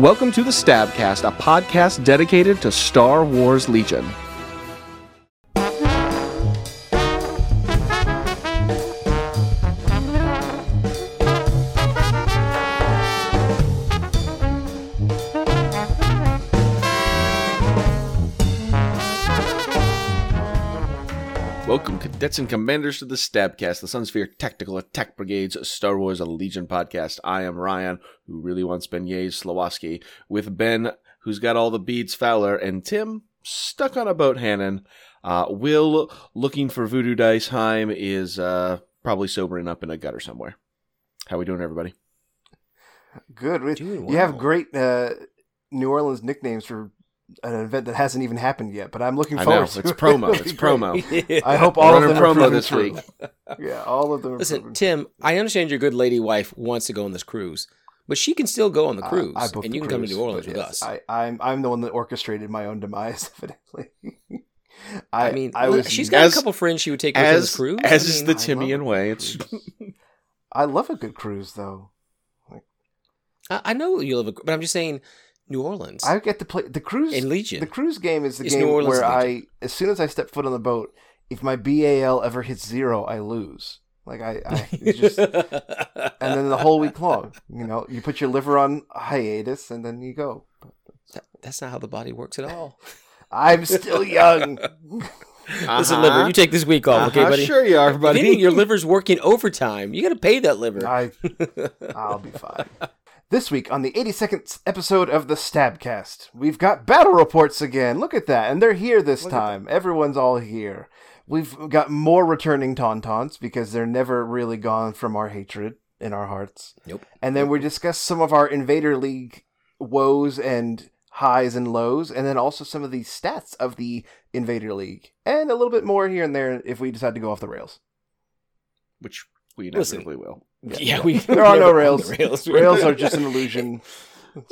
Welcome to the Stabcast, a podcast dedicated to Star Wars Legion. Cadets and commanders, to the Stabcast, the Sunsphere Tactical Attack Brigade's Star Wars Legion podcast. I am Ryan, who really wants beignets Slowoski, with Ben, who's got all the beads Fowler, and Tim, stuck on a boat Hannon. Uh, Will, looking for voodoo dice Heim, is uh, probably sobering up in a gutter somewhere. How we doing, everybody? Good. We- Doing You have great uh, New Orleans nicknames for an event that hasn't even happened yet, but I'm looking forward I forward know, to it's it. promo, It'll it's be great. promo. I hope all of Running them are promo this true. week. Yeah, all of them. Listen, proven Tim, I understand your good lady wife wants to go on this cruise, but she can still go on the cruise, Uh, I booked and the you can come to New Orleans with yes, us. I, I'm I'm the one that orchestrated my own demise, evidently. I, mean, I was. she's got As- a couple friends she would take with her on this As, cruise. as I is the I love Timian way. It's. I love a good cruise, though. I, I know you love a, but I'm just saying, New Orleans I get to play the cruise. and Legion. The cruise game is the It's game New Orleans where I, as soon as I step foot on the boat, if my BAL ever hits zero, I lose. Like I, I just, and then the whole week long, you know, you put your liver on hiatus, and then you go. That- that's not how the body works at all. I'm still young. Listen, liver, you take this week off, okay, Uh-huh, buddy? Sure you are, If buddy. anything, your liver's working overtime. You got to pay that liver. I, I'll be fine. This week on the 82nd episode of the Stabcast, we've got battle reports again. Look at that, and they're here this Look time. Everyone's all here. We've got more returning tauntauns because they're never really gone from our hatred in our hearts. Nope. And then we discuss some of our Invader League woes and highs and lows, and then also some of the stats of the Invader League, and a little bit more here and there if we decide to go off the rails. Which we Listen. inevitably will. Yeah, we There are no rails. rails. Rails are just an illusion.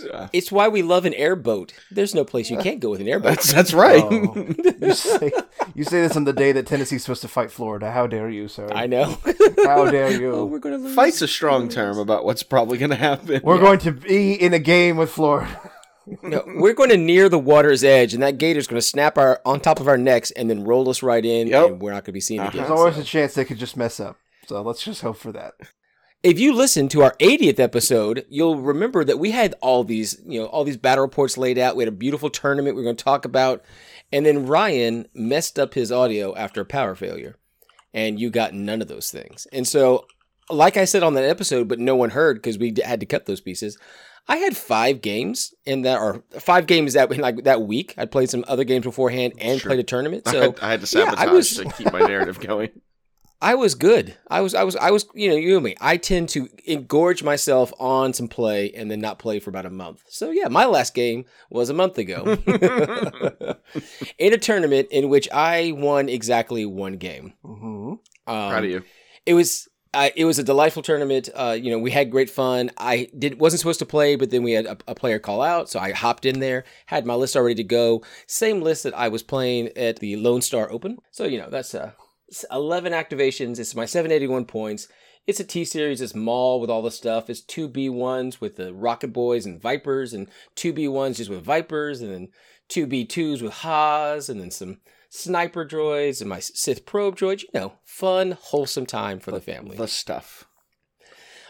Yeah. It's why we love an airboat. There's no place you can't go with an airboat. That's that's right. Oh. You say, you say this on the day that Tennessee's supposed to fight Florida. How dare you, sir? I know. How dare you? oh, we're gonna lose. Fight's a strong term about what's probably going to happen. We're going to be in a game with Florida. No, we're going to near the water's edge, and that gator's going to snap our on top of our necks and then roll us right in, Yep. and we're not going to be seen Uh-huh. again. There's always So- a chance they could just mess up. So let's just hope for that. If you listen to our 80th episode, you'll remember that we had all these, you know, all these battle reports laid out. We had a beautiful tournament we are going to talk about, and then Ryan messed up his audio after a power failure, and you got none of those things. And so, like I said on that episode, but no one heard because we d- had to cut those pieces. I had five games in that, or five games that like that week. I played some other games beforehand and Sure. played a tournament. I, So had, I had to yeah, sabotage I was- to keep my narrative going. I was good. I was, I was, I was, you know, you know me. I tend to engorge myself on some play and then not play for about a month. So yeah, my last game was a month ago in a tournament in which I won exactly one game. hmm Um, Proud of you. it was I it was a delightful tournament. Uh, you know, we had great fun. I did wasn't supposed to play, but then we had a, a player call out, so I hopped in there, had my list already to go. Same list that I was playing at the Lone Star Open. So you know, that's uh, 11 activations. It's my 781 points. It's a T series. It's Maul with all the stuff. It's two B ones with the Rocket Boys and Vipers, and two B ones just with Vipers, and then two B twos with Haas, and then some sniper droids and my Sith probe droid. You know, fun, wholesome time for the family. The stuff.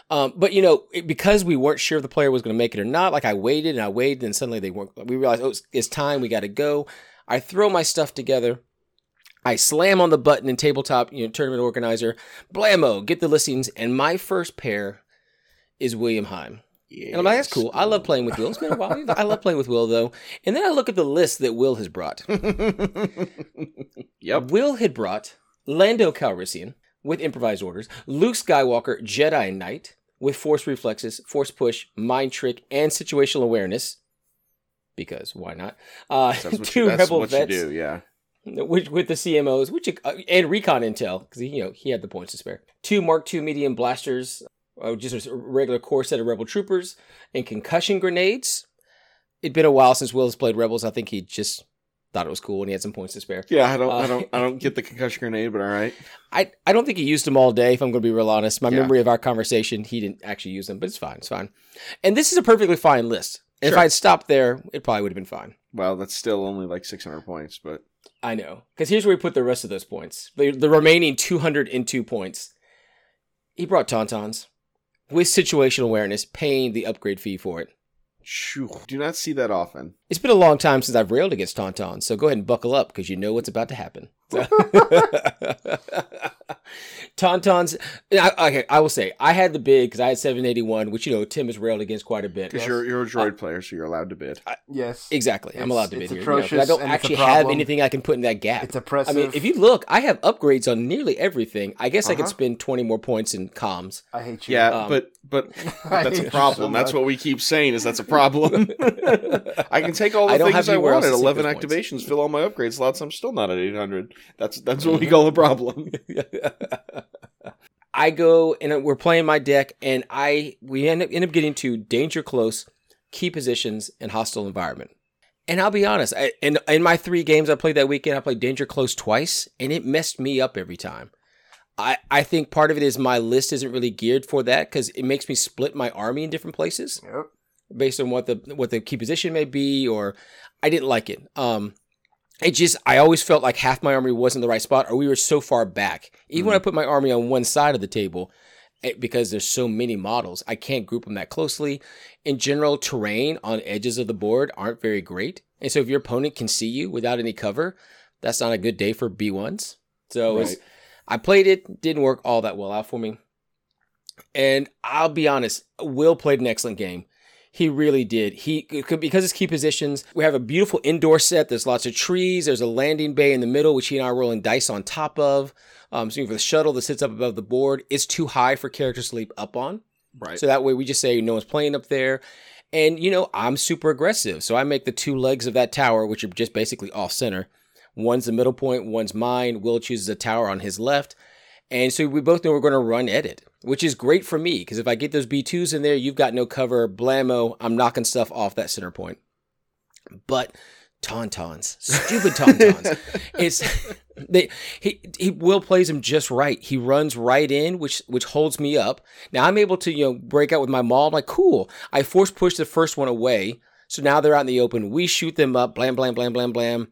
Um, but you know, it- because we weren't sure if the player was going to make it or not, like I waited and I waited, and suddenly they weren't. We realized, oh, it's, it's time. We got to go. I throw my stuff together. I slam on the button in tabletop, you know, tournament organizer. Blammo, get the listings, and my first pair is William Heim. And I'm like, that's cool. I love playing with Will. It's been a while. I love playing with Will though. And then I look at the list that Will has brought. yep. Will had brought Lando Calrissian with improvised orders, Luke Skywalker, Jedi Knight with force reflexes, force push, mind trick, and situational awareness. Because why not? Uh, two you, that's rebel what vets you do, yeah. Which with the CMOs, which uh, and recon intel because you know he had the points to spare. Two Mark II medium blasters, uh, just a regular core set of rebel troopers, and concussion grenades. It'd been a while since Will has played rebels. I think he just thought it was cool and he had some points to spare. Yeah, I don't, Uh, I don't, I don't get the concussion grenade, but all right. I, I don't think he used them all day, if I'm going to be real honest. My Yeah. memory of our conversation, he didn't actually use them, but it's fine. It's fine. And this is a perfectly fine list. Sure. if I'd stopped there, it probably would have been fine. Well, that's still only like 600 points, but I know. Because here's where we put the rest of those points. The, the remaining 202 points. He brought Tauntauns with situational awareness, paying the upgrade fee for it. Shoo. do not see that often. It's been a long time since I've railed against Tauntauns, so go ahead and buckle up because you know what's about to happen. Tauntauns, I, okay, I will say, I had the bid because I had 781, which, you know, Tim has railed against quite a bit. Because you're, you're a droid player, so you're allowed to bid. Yes. Exactly. I'm allowed to bid it's here. you know, but I don't and it's a actually have anything I can put in that gap. It's oppressive. I mean, if you look, I have upgrades on nearly everything. I guess I could Uh-huh. spend 20 more points in comms. I hate you. Yeah, Um, but but that's a problem. so that's what we keep saying is that's a problem. I can take all the I things I anywhere want else at 11 those points. activations, fill all my upgrade slots. I'm still not at 800. That's that's what we Mm-hmm. call a problem. I go and we're playing my deck, and I we end up, end up getting to danger close, key positions, and hostile environment. And I'll be honest, I, in in my three games I played that weekend, I played danger close twice, and it messed me up every time. I, I think part of it is my list isn't really geared for that because it makes me split my army in different places Yep. based on what the what the key position may be, or I didn't like it. Um, it just I always felt like half my army wasn't the right spot, or we were so far back. Even when I mm-hmm. put my army on one side of the table, it, because there's so many models, I can't group them that closely. In general, terrain on edges of the board aren't very great, and so if your opponent can see you without any cover, that's not a good day for B ones. So it was- I played it, didn't work all that well out for me. And I'll be honest, Will played an excellent game. He really did. He because his key positions. We have a beautiful indoor set. There's lots of trees. There's a landing bay in the middle, which he and I are rolling dice on top of. Um, so for the shuttle that sits up above the board, it's too high for characters to leap up on. Right. So that way we just say no one's playing up there. And you know, I'm super aggressive. So I make the two legs of that tower, which are just basically off center. One's the middle point, one's mine. Will chooses a tower on his left. And so we both know we're going to run edit, which is great for me because if I get those B2s in there, you've got no cover. Blammo, I'm knocking stuff off that center point. But Tauntauns, stupid Tauntauns. it's they he he will plays him just right. He runs right in, which which holds me up. Now I'm able to you know break out with my maul. I'm like cool. I force push the first one away, so now they're out in the open. We shoot them up, blam blam blam blam blam,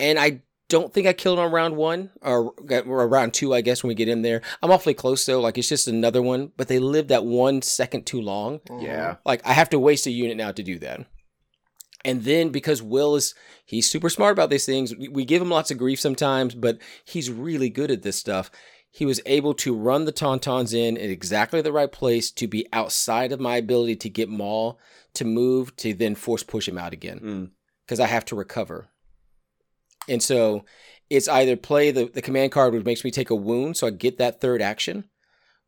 and I don't think I killed him on round one or, or round two. I guess when we get in there, I'm awfully close though. Like it's just another one, but they lived that one second too long. yeah. Like I have to waste a unit now to do that. And then because Will is he's super smart about these things, we- we give him lots of grief sometimes, but he's really good at this stuff. He was able to run the Tauntauns in at exactly the right place to be outside of my ability to get Maul to move to then force push him out again Mm. because I have to recover. And so it's either play the, the command card, which makes me take a wound, so I get that third action,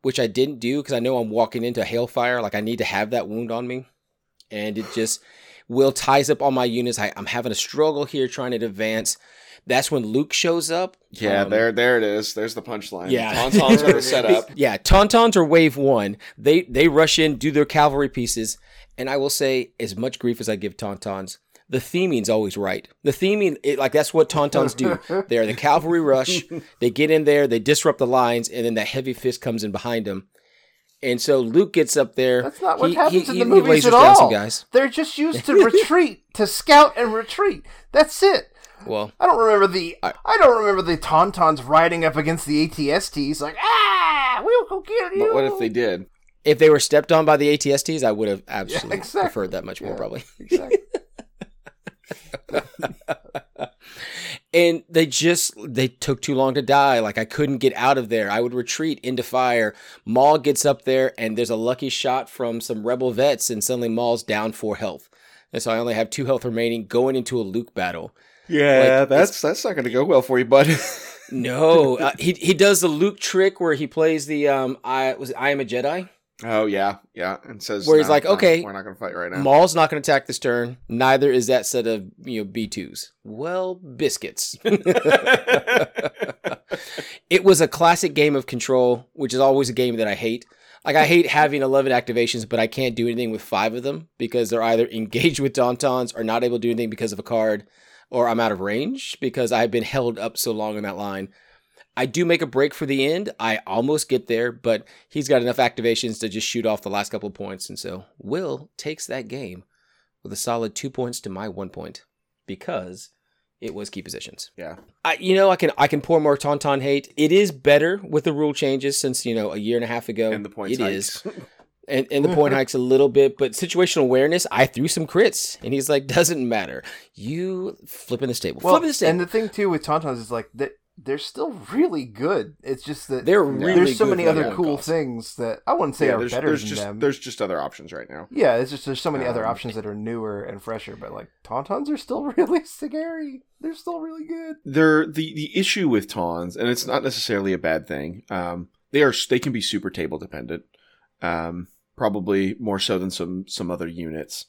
which I didn't do because I know I'm walking into hailfire. Like I need to have that wound on me. And it just will ties up all my units. I, I'm having a struggle here trying to advance. That's when Luke shows up. Yeah, Um, there there it is. There's the punchline. Yeah. Tauntauns are the setup. Yeah, Tauntauns are wave one. They they rush in, do their cavalry pieces, and I will say, as much grief as I give Tauntauns, the theming's always right. The theming, it, like that's what Tauntauns do. They're the cavalry rush. They get in there, they disrupt the lines, and then that heavy fist comes in behind them. And so Luke gets up there. That's not what He- happens he- in he the movies at all. guys. They're just used to retreat, to scout and retreat. That's it. Well, I don't remember the I- I, don't remember the Tauntauns riding up against the ATSTs like ah we'll go kill you. But what if they did? if they were stepped on by the ATSTs, I would have absolutely exactly. preferred that much more, Yeah. probably. Exactly. and they just they took too long to die. Like i couldn't get out of there. I would retreat into fire. Maul gets up there and there's a lucky shot from some rebel vets and suddenly maul's down four health. And so i only have two health remaining going into a luke battle. Yeah, Like, that's that's not going to go well for you, bud. no uh, he, he does the luke trick where he plays the um i was i am a jedi oh yeah, yeah, and says Where he's "No, like, no, okay, we're not going to fight right now. Maul's not going to attack this turn. Neither is that set of you know B2s. Well, biscuits. it was a classic game of control, which is always a game that I hate. Like I hate having 11 activations, but I can't do anything with 5 of them because they're either engaged with Tauntauns or not able to do anything because of a card or I'm out of range because I've been held up so long in that line. I do make a break for the end. I almost get there, but he's got enough activations to just shoot off the last couple of points. And so Will takes that game with a solid two points to my one point because it was key positions. Yeah. I, you know, I can I can pour more Tauntaun hate. It is better with the rule changes since you know a year and a half ago. And the points It is, hikes. and and the point hikes a little bit, but situational awareness. I threw some crits, and he's like, doesn't matter. You flipping the stable, Well, flipping the stable. and the thing too with Tauntauns is like that they're still really good. It's just that They're really there's so good many other cool cost. things that I wouldn't say yeah, are there's, better there's than just them. there's just other options right now. Yeah, it's just there's so many other Um, options that are newer and fresher, but like Tauntauns are still really scary. They're still really good. They're the the issue with tawns, and it's not necessarily a bad thing. Um, they are they can be super table dependent, um, probably more so than some some other units.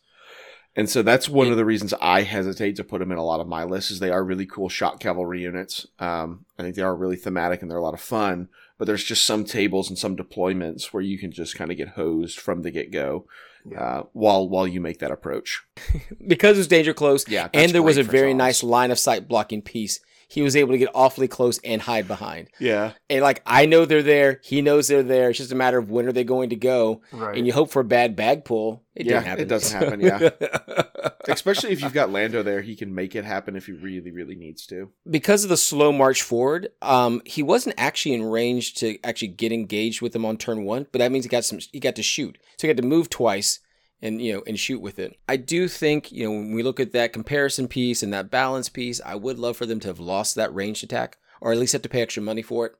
And so that's one of the reasons I hesitate to put them in a lot of my lists. Is they are really cool shot cavalry units. Um, I think they are really thematic and they're a lot of fun. But there's just some tables and some deployments where you can just kind of get hosed from the get go, Yeah. uh, while while you make that approach. because it was danger close, Yeah, and there was a very tawns. nice line of sight blocking piece. He was able to get awfully close and hide behind. Yeah, And like I know they're there, he knows they're there. It's just a matter of when are they going to go. Right. And you hope for a bad bag pull. It Yeah, happen. it doesn't happen, yeah. especially if you've got Lando there, he can make it happen if he really really needs to. because of the slow march forward, um, he wasn't actually in range to actually get engaged with them on turn one, but that means he got some he got to shoot. So he had to move twice and you know and shoot with it. I do think, you know, when we look at that comparison piece and that balance piece, I would love for them to have lost that ranged attack or at least have to pay extra money for it.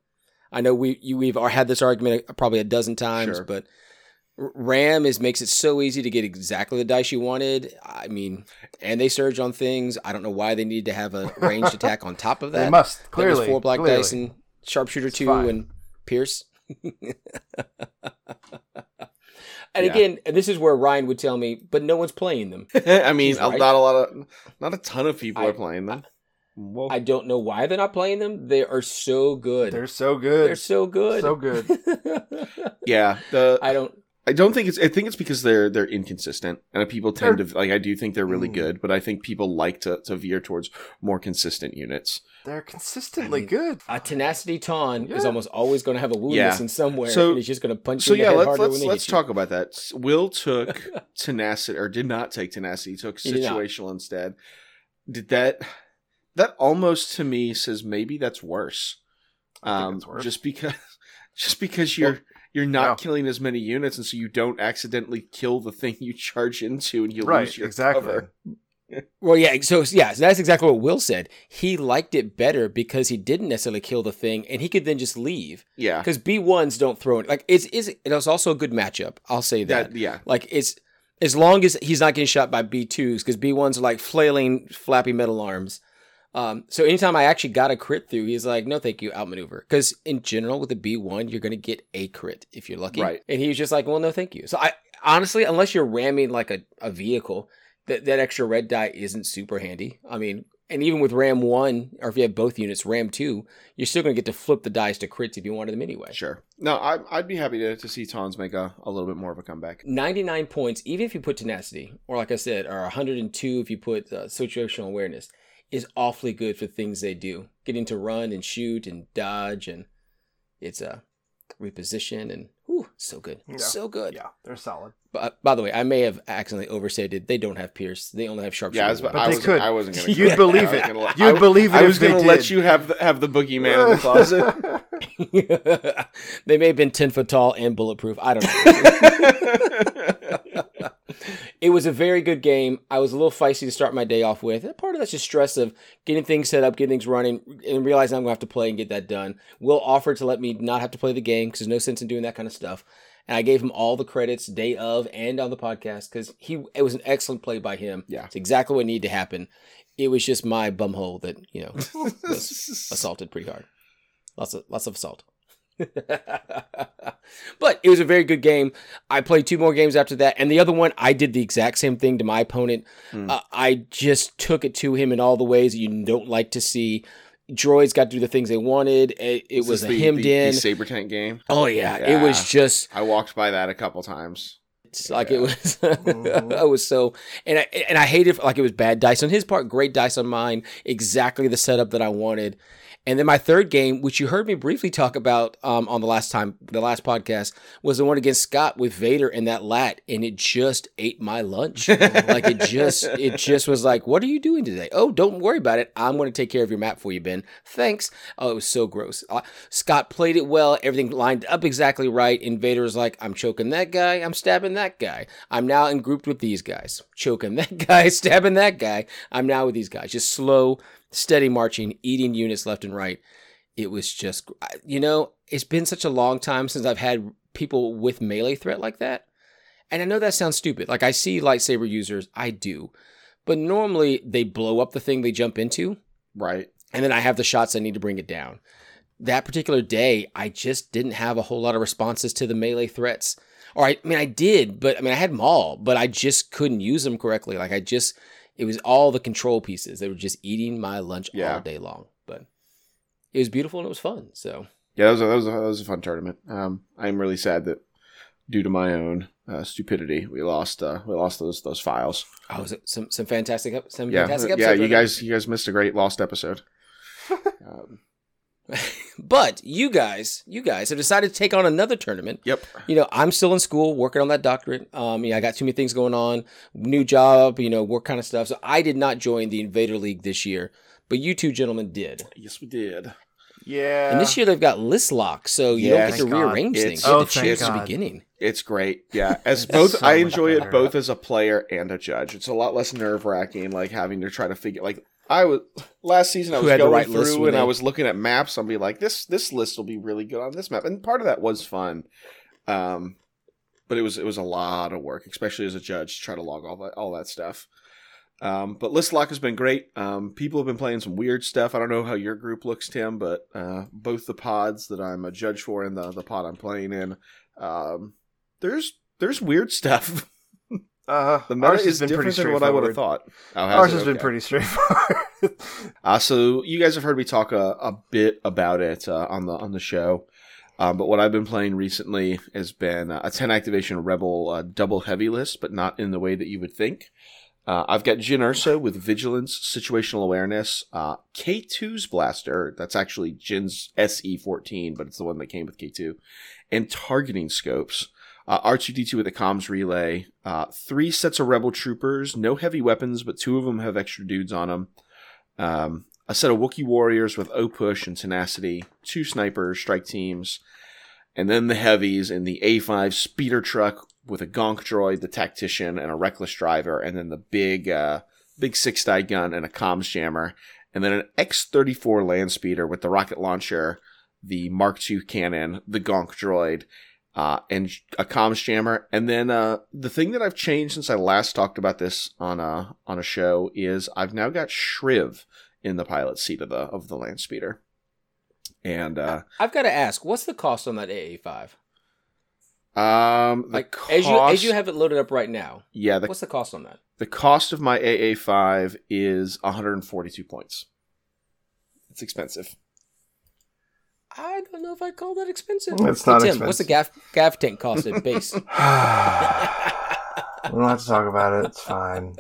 I know we you, we've had this argument uh, probably a dozen times, Sure. but Ram is makes it so easy to get exactly the dice you wanted. I mean, and they surge on things. I don't know why they need to have a ranged attack on top of that. they must clearly was four black clearly. dice and sharpshooter It's two fine. and Pierce. and Yeah. again, this is where Ryan would tell me, but no one's playing them. I mean, right. not a lot of, not a ton of people I- are playing them. Well, I don't know why they're not playing them. They are so good. They're so good. They're so good. So good. yeah, the I don't. I don't think it's. I think it's because they're they're inconsistent, and people tend to like. I do think they're really Mm. good, but I think people like to to veer towards more consistent units. They're consistently I mean, good. A tenacity Ton is almost always going to have a woundness Yeah. in somewhere, So- and it's just going to punch So you in yeah, the head let's harder let's when let's hit talk about that. Will took tenacity or did not take tenacity. He took He did not. situational instead. Did that? That almost to me says maybe that's worse. I think Um, worse. just because, just because you're Well, you're not yeah. killing as many units, and so you don't accidentally kill the thing you charge into, and you right. lose your Exactly. cover. you. Well, yeah. So yeah, so that's exactly what Will said. He liked it better because he didn't necessarily kill the thing, and he could then just leave. Yeah, Because B ones don't throw it. Like it's is it was also a good matchup. I'll say that. that yeah. Like it's as long as he's not getting shot by B twos because B ones are like flailing, flappy metal arms. Um, so anytime I actually got a crit through, he's like, "No, thank you, outmaneuver." Because in general, with a B1, you're gonna get a crit if you're lucky. Right. And he was just like, "Well, no, thank you." So I honestly, unless you're ramming like a, a vehicle, that that extra red die isn't super handy. I mean, and even with Ram one, or if you have both units, Ram two, you're still gonna get to flip the dice to crits if you wanted them anyway. Sure. No, I, I'd be happy to, to see Tons make a, a little bit more of a comeback. 99 points, even if you put tenacity, or like I said, or 102 if you put uh, situational awareness, is awfully good for things they do. Getting to run and shoot and dodge, and it's a reposition, and whew, so good. Yeah. So good. Yeah, they're solid. But, by the way, I may have accidentally overstated. They don't have Pierce. They only have sharpshooter. Yeah, I, was. But I they wasn't, could. I wasn't gonna. You'd believe it. You'd believe it I was gonna let you have the, have the boogeyman in the closet. they may have been 10 foot tall and bulletproof. I don't know. It was a very good game. I was a little feisty to start my day off with. And part of that's just stress of getting things set up, getting things running, and realizing I'm going to have to play and get that done. Will offered to let me not have to play the game because there's no sense in doing that kind of stuff. And I gave him all the credits day of and on the podcast because he it was an excellent play by him. Yeah. It's exactly what needed to happen. It was just my bumhole that, you know, was assaulted pretty hard. Lots of lots of assault. but it was a very good game. I played two more games after that, and the other one I did the exact same thing to my opponent. Hmm. Uh, I just took it to him in all the ways that you don't like to see. Droids got to do the things they wanted. It, it Is was this a the, hemmed the, in. the saber tank game. oh yeah, it was just I walked by that a couple times. it's like Yeah. it was. Mhm. I was so, and I and I hated like it was bad dice on his part, great dice on mine, exactly the setup that I wanted. And then my third game, which you heard me briefly talk about um, on the last time, the last podcast, was the one against Scott with Vader and that lat, and it just ate my lunch. like it just, it just was like, "What are you doing today?" Oh, don't worry about it. I'm going to take care of your map for you, Ben. Thanks. Oh, it was so gross. Uh, Scott played it well. Everything lined up exactly right. And Vader was like, "I'm choking that guy. I'm stabbing that guy. I'm now in grouped with these guys. Choking that guy, stabbing that guy. I'm now with these guys. Just slow." Steady marching, eating units left and right. It was just, you know, it's been such a long time since I've had people with melee threat like that. And I know that sounds stupid. Like I see lightsaber users, I do. But normally they blow up the thing they jump into. Right. And then I have the shots I need to bring it down. That particular day, I just didn't have a whole lot of responses to the melee threats. Or I, I mean, I did, but I mean, I had them all, but I just couldn't use them correctly. Like I just, it was all the control pieces. They were just eating my lunch yeah. all day long. But it was beautiful and it was fun. So yeah, that was a, that was a, that was a fun tournament. Um, I'm really sad that due to my own uh, stupidity, we lost uh, we lost those those files. Oh, was it some some fantastic some yeah, fantastic episode? Yeah, you guys you guys missed a great lost episode. um, but you guys, you guys have decided to take on another tournament. Yep. You know, I'm still in school working on that doctorate. Um, yeah, I got too many things going on, new job, you know, work kind of stuff. So I did not join the Invader League this year, but you two gentlemen did. Yes, we did. Yeah. And this year they've got list lock, so you yeah, don't get to God. rearrange it's, things. You oh, have to choose the beginning. It's great. Yeah. As both so I enjoy it both as a player and a judge. It's a lot less nerve wracking, like having to try to figure like I was last season. I was going right through and I was looking at maps. I'll be like, this this list will be really good on this map, and part of that was fun. Um, but it was it was a lot of work, especially as a judge, to try to log all that all that stuff. Um, but list lock has been great. Um, people have been playing some weird stuff. I don't know how your group looks, Tim, but uh, both the pods that I'm a judge for and the the pod I'm playing in, um, there's there's weird stuff. Uh, The meta ours has been pretty than what I would have straightforward. thought. Oh, Ours has been pretty straightforward. Uh, so you guys have heard me talk a, a bit about it uh, on the on the show, um, but what I've been playing recently has been a ten activation rebel uh, double heavy list, but not in the way that you would think. Uh, I've got Jyn Erso with vigilance, situational awareness, uh, K2's blaster. That's actually Jyn's SE14, but it's the one that came with K2, and targeting scopes. Uh, R2D2 with a comms relay, uh, three sets of rebel troopers, no heavy weapons, but two of them have extra dudes on them. Um, a set of Wookiee warriors with O push and tenacity, two snipers, strike teams, and then the heavies in the A5 speeder truck with a gonk droid, the tactician, and a reckless driver, and then the big, uh, big six die gun and a comms jammer, and then an X34 land speeder with the rocket launcher, the Mark II cannon, the gonk droid, uh, and a comms jammer. And then uh, the thing that I've changed since I last talked about this on a on a show is I've now got Shriv in the pilot seat of the of the land speeder. And uh, I've got to ask, what's the cost on that AA5? um, the Like cost, as you as you have it loaded up right now, yeah, the what's the cost on that? the cost of my AA5 is 142 points. It's expensive. I don't know if I call that expensive. It's Hey, not Tim, what's the gaff gaff tank cost at base? we don't have to talk about it. It's fine.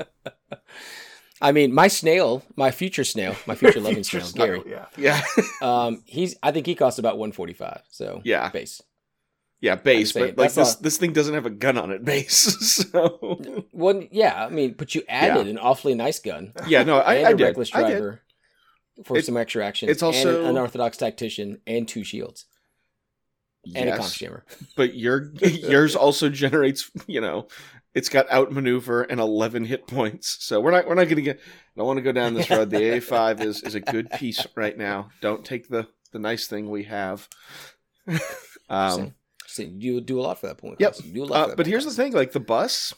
I mean, my snail, my future snail, my future loving Future snail, Gary. Yeah. Yeah, Um, he's I think he costs about one forty five. So Yeah. base. yeah, base, but like this a- this thing doesn't have a gun on it, base. So Well, yeah, I mean, but you added an awfully nice gun yeah, no, I, and I a did. reckless I did. For It- some extra action. it's and also- an unorthodox tactician and two shields and a Yes. jammer. but your yours also generates you know it's got outmaneuver and 11 hit points so we're not we're not gonna get i don't want to go down this road the a5 is is a good piece right now don't take the the nice thing we have um So you do a lot for that point. Yep. You do a lot. uh, but here's the thing like the bus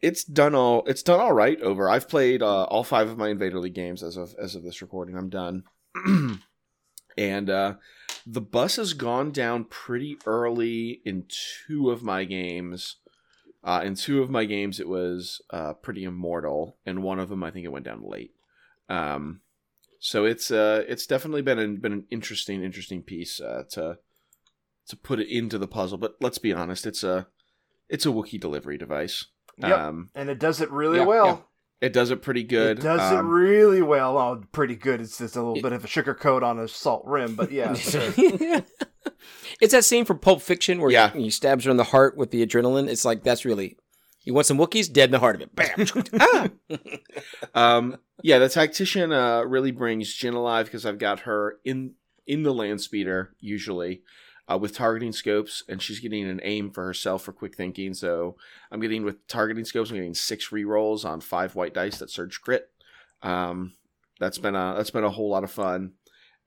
it's done all it's done all right over. I've played uh, all five of my invader league games as of as of this recording. I'm done. And uh the bus has gone down pretty early in two of my games. Uh in two of my games it was uh pretty immortal. And one of them i think it went down late. Um so it's uh it's definitely been an, been an interesting interesting piece uh to to put it into the puzzle. But let's be honest it's a it's a Wookiee delivery device Yep. um And it does it really Yeah, well. yeah. It does it pretty good. It does it Um, really well. Oh, pretty good. It's just a little bit of a sugar coat on a salt rim, but yeah. sure. it's that scene from Pulp Fiction where Yeah. he, he stabs her in the heart with the adrenaline. It's like that's really. You want some Wookiees? Dead in the heart of it. Bam. ah! um, yeah, the tactician uh, really brings Jyn alive because I've got her in in the land speeder usually uh, with targeting scopes, and she's getting an aim for herself for quick thinking. So I'm getting with targeting scopes. I'm getting six rerolls on five white dice that surge crit. Um, that's been a that's been a whole lot of fun.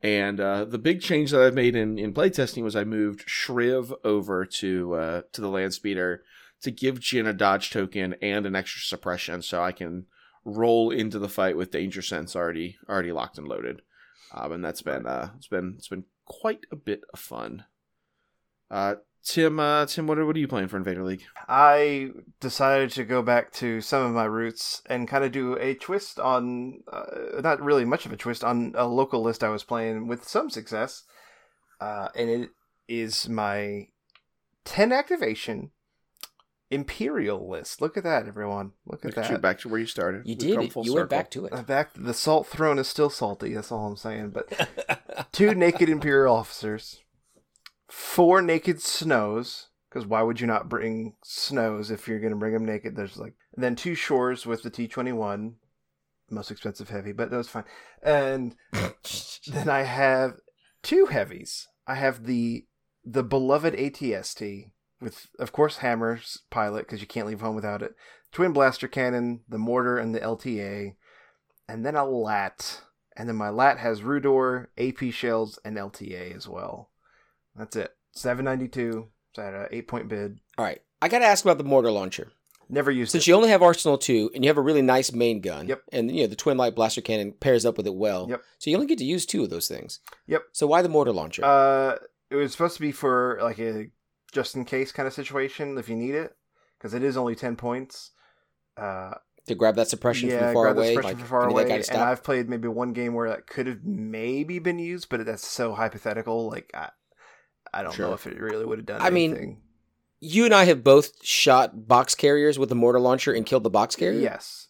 And uh, the big change that I've made in, in playtesting was I moved Shriv over to uh, to the land speeder to give Jyn a dodge token and an extra suppression, so I can roll into the fight with danger sense already already locked and loaded. Um, and that's been uh, it's been it's been quite a bit of fun. Uh, Tim, uh, Tim, what are, what are you playing for Invader League? I decided to go back to some of my roots and kind of do a twist on, uh, not really much of a twist, on a local list I was playing with some success. Uh, and it is my 10 activation Imperial list. Look at that, everyone. Look at Look at you that. back to where you started. You We've did it. full You went back to it. Uh, Back, the salt throne is still salty. That's all I'm saying. But two naked Imperial officers, four naked snows. Because why would you not bring snows if you're going to bring them naked? There's like then two shores with the T21, most expensive heavy, but that was fine. And then I have two heavies. I have the the beloved ATST with, of course, hammers pilot because you can't leave home without it. Twin blaster cannon, the mortar, and the LTA, and then a lat. And then my lat has Rudor, AP shells, and LTA as well. That's it. 792. It's at a eight point bid. All right. I got to ask about the mortar launcher. Never used Since it. you only have Arsenal 2 and you have a really nice main gun. Yep. And you know the twin light blaster cannon pairs up with it well. Yep. So you only get to use two of those things. Yep. So why the mortar launcher? Uh, it was supposed to be for like a just in case kind of situation if you need it, because it is only ten points. Uh, to grab that suppression yeah, from far grab the away. suppression like, from far I need that away. And. I've played maybe one game where that could have maybe been used, but that's so hypothetical. Like I, I don't know if it really would have done. Anything. I mean. You and I have both shot box carriers with the mortar launcher and killed the box carrier. yes,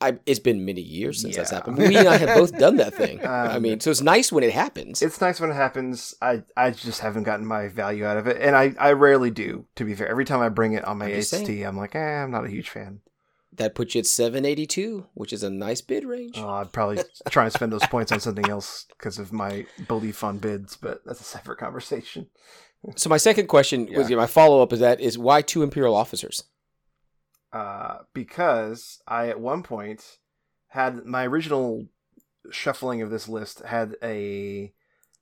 I, it's been many years since that's happened. We and I have both done that thing. I Um, mean, so it's nice when it happens. it's nice when it happens. I I just haven't gotten my value out of it, and I I rarely do. To be fair, every time I bring it on my I'm just AST, saying. I'm like, eh, I'm not a huge fan. That puts you at 782, which is a nice bid range. Uh, I'd probably try and spend those points on something else because of my belief on bids, but that's a separate conversation. So my second question was Yeah. my follow up is that is why two imperial officers? Uh, because I at one point had my original shuffling of this list had a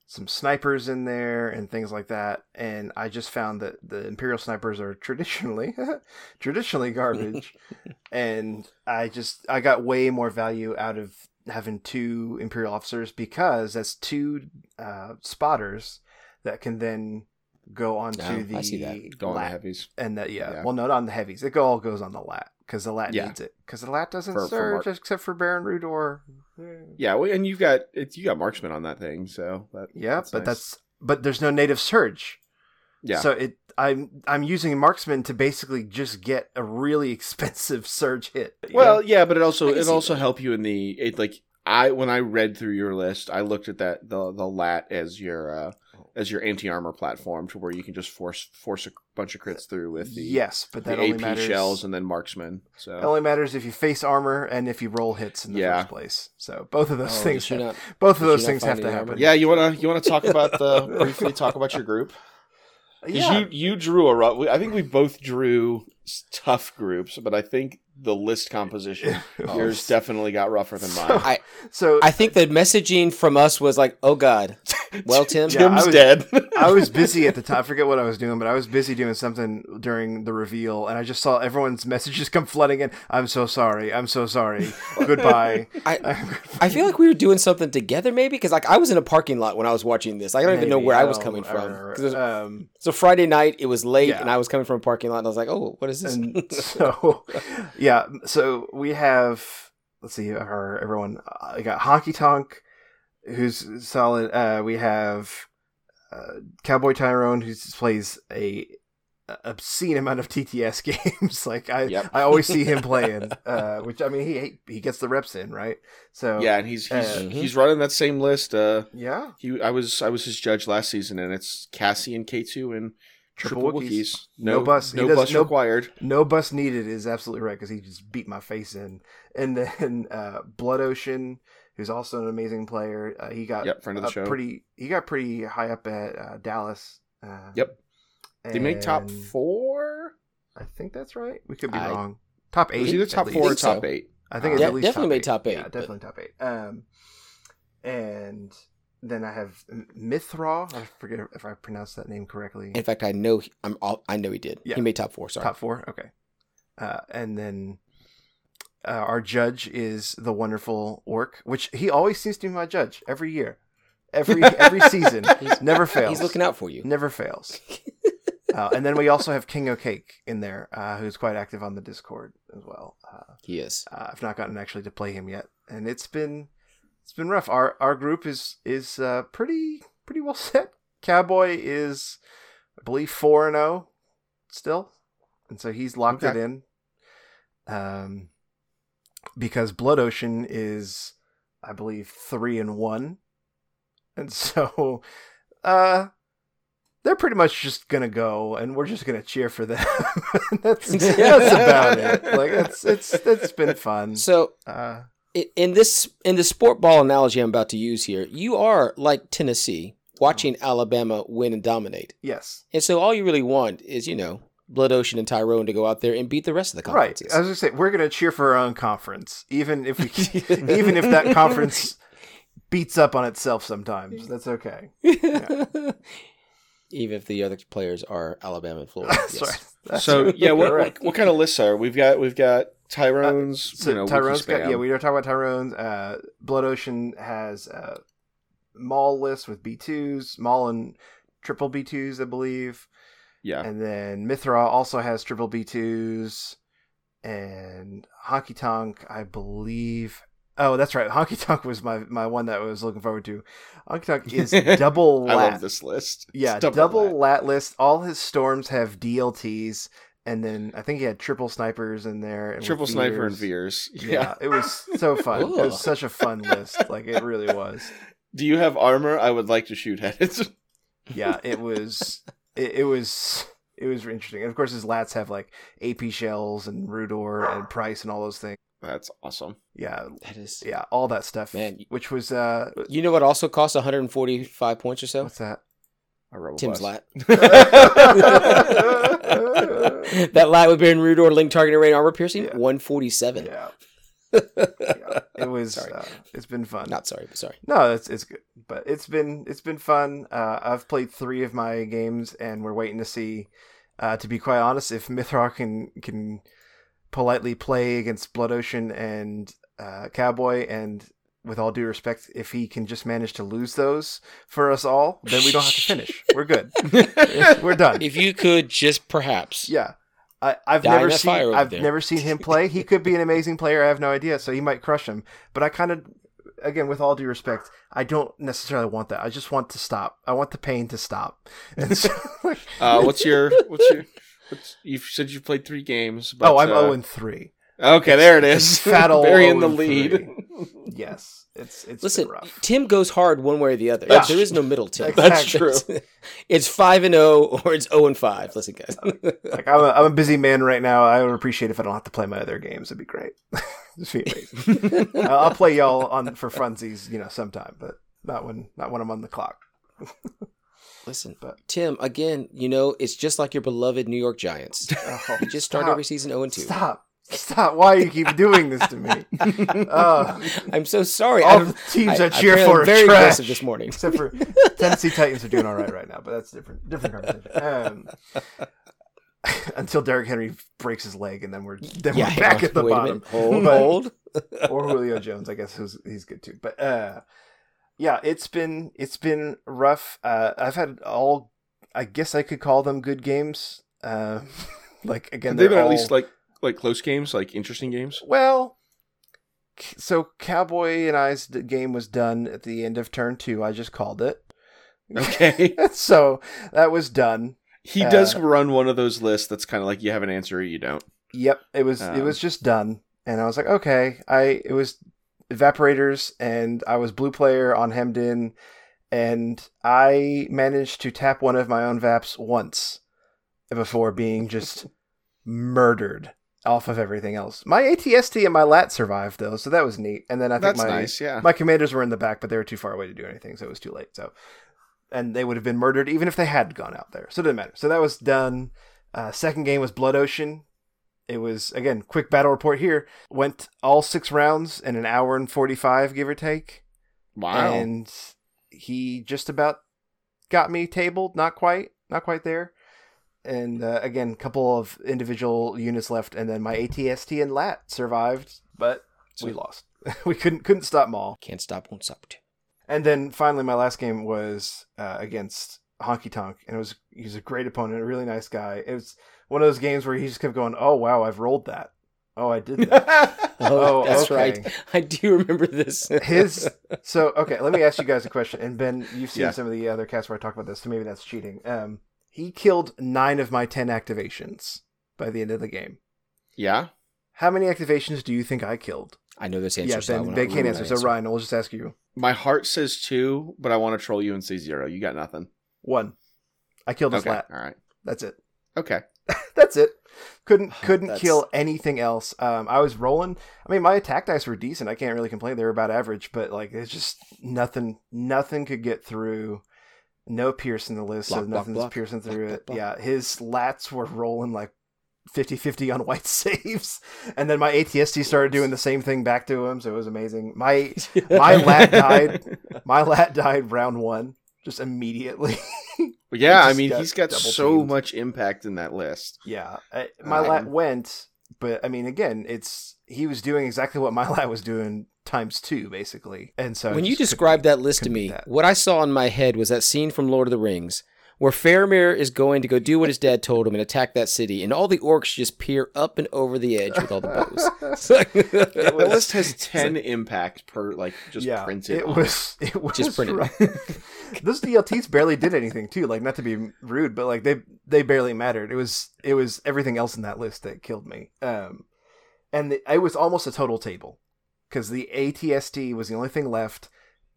some snipers in there and things like that, and I just found that the imperial snipers are traditionally traditionally garbage, and I just I got way more value out of having two imperial officers because that's two uh, spotters that can then go onto Oh, the I see that. Go on the heavies. and that yeah, Yeah. well not on the heavies it all goes on the lat because the lat Yeah. needs it because the lat doesn't For- for surge except for baron rudor Yeah, well, and you've got it's you got marksman on that thing, so that, yeah but nice. that's but there's no native surge yeah. so it i'm i'm using marksman to basically just get a really expensive surge hit Well, yeah, but it also it also that. help you in the it like I when I read through your list, I looked at that the the lat as your uh as your anti armor platform to where you can just force force a bunch of crits through with the yes but the that only AP matters shells and then marksman. So it only matters if you face armor and if you roll hits in the Yeah. first place so both of those Oh, things have- not- both of those things have to happen armor? yeah, you wanna you wanna talk about the briefly talk about your group. yeah You you drew a rough. I think we both drew tough groups, but I think the list composition Oh, yours definitely got rougher than mine. I so I think the messaging from us was like, "Oh God, well, Tim, Yeah, I Tim's was- dead. I was busy at the time. I forget what I was doing, but I was busy doing something during the reveal, and I just saw everyone's messages come flooding in. I'm so sorry. I'm so sorry. Goodbye. I I feel like we were doing something together, maybe because like I was in a parking lot when I was watching this. I don't even know where I was coming I from. don't remember. 'Cause it was- Um, so Friday night, it was late, Yeah. and I was coming from a parking lot, and I was like, "Oh, what is this?" so, yeah. So we have. Let's see. Our everyone. I got Honky Tonk, who's solid. Uh, we have uh, Cowboy Tyrone, who plays a obscene amount of TTS games. like I, Yep. I always see him playing. Uh, which I mean, he he gets the reps in, right? So Yeah, and he's he's, Uh, he's running that same list. Uh, yeah, he I was I was his judge last season, and it's Cassian and K two and Triple triple, Wookiees. Wookiees. No bus. No bus no- required. no bus needed is absolutely right because he just beat my face in. And then uh, Blood Ocean, who's also an amazing player, uh, he got Yep, friend of the show. pretty. He got pretty high up at uh, Dallas. Uh, Yep. Did he make top four? I think that's right. We could be I- wrong. Top It eight. was either at top four or Think so. top eight. I think it's Yeah, at least definitely top made eight. top eight, Yeah, but- definitely top eight. Um, and then I have M- Mithra. I forget if I pronounced that name correctly. In fact, I know he, I'm. all- I know he did. Yeah. He made top four. Sorry. Top four. Okay. Uh, and then uh, our judge is the wonderful Orc, which he always seems to be my judge every year, every every season. He's- never fails. He's looking out for you. Never fails. Uh, and then we also have King O Cake in there, uh, who's quite active on the Discord as well. Uh, He is. uh, I've not gotten actually to play him yet, and it's been it's been rough. Our our group is is uh, pretty pretty well set. Cowboy is, I believe, four and zero still, and so he's locked Okay. it in. Um, because Blood Ocean is, I believe, three and one, and so, uh. They're pretty much just gonna go, and we're just gonna cheer for them. that's that's about it. Like it's it's it's been fun. So Uh, in this in the sport ball analogy I'm about to use here, you are like Tennessee watching Alabama win and dominate, yes, and so all you really want is you know Blood Ocean and Tyrone to go out there and beat the rest of the conference. right. conferences. I was gonna say we're gonna cheer for our own conference, even if we, even if that conference beats up on itself sometimes. That's okay. Even if the other players are Alabama and Florida. That's yes. right. That's so right. yeah, what, what what kind of lists are we've got? We've got Tyrone's. So you know, Tyrone's Wookiee got yeah. We were talking about Tyrone's. Uh, Blood Ocean has a Maul list with B twos, Maul and triple B twos, I believe. yeah. And then Mithra also has triple B twos, and Honky Tonk, I believe. Oh, that's right. Honky Tonk was my my one that I was looking forward to. Honky Tonk is double I lat. love this list. It's Yeah, double, lat. lat. list. All his storms have DLTs, and then I think he had triple snipers in there. and triple sniper and Veers. Veers. Yeah. it was so fun. It was such a fun list. Like it really was. Do you have armor? I would like to shoot at it. Yeah, it was. It, it was. It was interesting. And of course, his lats have like AP shells and Rudor and Price and all those things. That's awesome. Yeah, That is. yeah, all that stuff. Man. which was uh, You know what also costs 145 points or so? what's that? A rebel Tim's bus. lat. that lat with Baron Rudor, Linked targeting array armor piercing, Yeah. 147. Yeah, yeah. it was. Sorry. Uh, it's been fun. Not sorry, but sorry. No, it's it's good, but it's been it's been fun. Uh, I've played three of my games, and we're waiting to see. Uh, to be quite honest, if Mithra can can politely play against Blood Ocean and uh, Cowboy, and with all due respect, if he can just manage to lose those for us all, then we don't have to finish. We're good. We're done. If you could just perhaps. Yeah. I, I've Die never seen I've there. never seen him play. He could be an amazing player. I have no idea. So he might crush him. But I kind of, again, with all due respect, I don't necessarily want that. I just want to stop. I want the pain to stop. And so, uh, what's your what's your you said you played three games. But, oh, I'm uh, zero and three. Okay, there it is. It's fat old burying the lead. Yes, it's it's Listen, been rough. Tim goes hard one way or the other. That's there is no middle, Tim. That's true. it's five and zero, or it's zero and five. Listen, guys. Like I'm a, I'm a busy man right now. I would appreciate if I don't have to play my other games. It'd be great. It'd be amazing. I'll I'll play y'all on for funsies, you know, sometime, but not when not when I'm on the clock. Listen, But- Tim. Again, you know, it's just like your beloved New York Giants. Oh, You just start every season zero and two. Stop. Stop. Why you keep doing this to me? Oh, I'm so sorry. all I'm- the teams I- I, cheer apparently for are very trash. aggressive this morning. Except for Tennessee Titans are doing all right right now, but that's different. Different conversation. Um, until Derrick Henry breaks his leg, and then we're then Yeah, we're back at the. Wait bottom. Hold, But- hold. or Julio Jones, I guess who's he's good too. But uh, yeah, it's been it's been rough. Uh, I've had all, I guess I could call them good games. Uh, like again, they've been they're at least like like close games, like interesting games? Well, so Cowboy and I's game was done at the end of turn two. I just called it. Okay. so that was done. He does Uh, run one of those lists that's kind of like you have an answer or you don't. Yep, it was it Um, was just done, and I was like, okay, I it was evaporators, and I was blue player on hemmed in, and I managed to tap one of my own vaps once before being just murdered off of everything else. My ATST and my lat survived though, so that was neat. And then I think That's my nice, yeah. my commanders were in the back, but they were too far away to do anything, so it was too late. So, and they would have been murdered even if they had gone out there. So it didn't matter. So that was done. Uh, second game was Blood Ocean. It was again quick battle report here. Went all six rounds in an hour and forty five, give or take. wow. And he just about got me tabled. Not quite. Not quite there. And uh, again, a couple of individual units left, and then my ATST and LAT survived, but we lost. we couldn't couldn't stop them all. Can't stop, won't stop. And then finally, my last game was uh, against Honky Tonk, and it was he was a great opponent, a really nice guy. It was one of those games where he just kept going, "Oh wow, I've rolled that. Oh, I did that." Oh, Oh, that's okay. right. I do remember this. His so okay. Let me ask you guys a question. And Ben, you've seen Yeah. some of the other casts where I talk about this, so maybe that's cheating. Um, he killed nine of my ten activations by the end of the game. yeah. How many activations do you think I killed? I know this answer. yeah, so Ben, will not Ben can't answer. that So Ryan, we'll just ask you My heart says two, but I want to troll you and say zero. You got nothing. one. I killed his Okay. lat. All right. That's it. Okay. That's it. Couldn't couldn't That's- kill anything else. Um, I was rolling. I mean, my attack dice were decent. I can't really complain. They were about average, but like it's just nothing. Nothing could get through. No pierce in the list, so Block, block, nothing's block. piercing through it. Yeah, his lats were rolling like 50-50 on white saves, and then my ATST started doing the same thing back to him. So it was amazing. My my lat died. My lat died round one, just immediately. But yeah, I mean, got he's got so teamed. much impact in that list. Yeah, I, my lat Um, went, but I mean, again, it's he was doing exactly what my lat was doing times two, basically. And so when you just described that list to me, that. what I saw in my head was that scene from Lord of the Rings where Faramir is going to go do what his dad told him and attack that city, and all the orcs just peer up and over the edge with all the bows. It's like- The list has ten impact per like just yeah, printed. it was it was Just printed. rough. Those DLTs barely did anything too. Like not to be rude, but like they they barely mattered. It was it was everything else in that list that killed me. Um, and the, it was almost a total table because the ATST was the only thing left,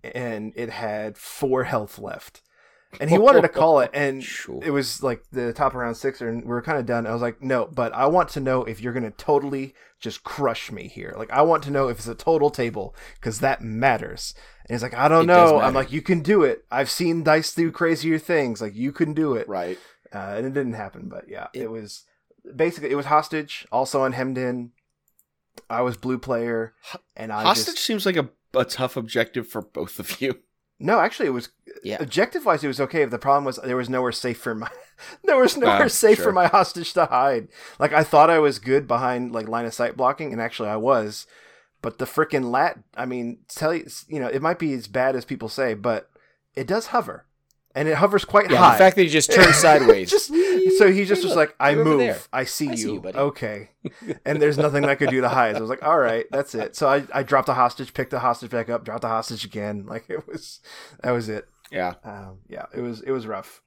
and it had four health left. And he wanted to call it, and Sure. it was like the top around round six, and we were kind of done. I was like, no, but I want to know if you're going to totally just crush me here. Like, I want to know if it's a total table because that matters. And he's like, I don't It know. I'm like, you can do it. I've seen dice do crazier things. Like, you can do it. right. Uh, and it didn't happen, but yeah, it, It- was basically it was hostage. Also on hemmed in. I was blue player, and I Hostage just seems like a, a tough objective for both of you. No. Actually, it was Yeah. objective wise, it was okay. If the problem was there was nowhere safe for my there was nowhere Ah, safe sure. for my hostage to hide. Like I thought I was good behind like line of sight blocking, and actually I was. But the freaking lat, I mean, tell you, you know, it might be as bad as people say, but it does hover, and it hovers quite yeah, high. the fact that he just turned sideways. Just- so he just Hey, was look, like, "I move. I see I you, see you, buddy." okay," and there's nothing I could do to hide. So I was like, "All right, that's it." So I, I dropped the hostage, picked the hostage back up, dropped the hostage again. Like it was, that was it. Yeah. Um, yeah, it was it was rough.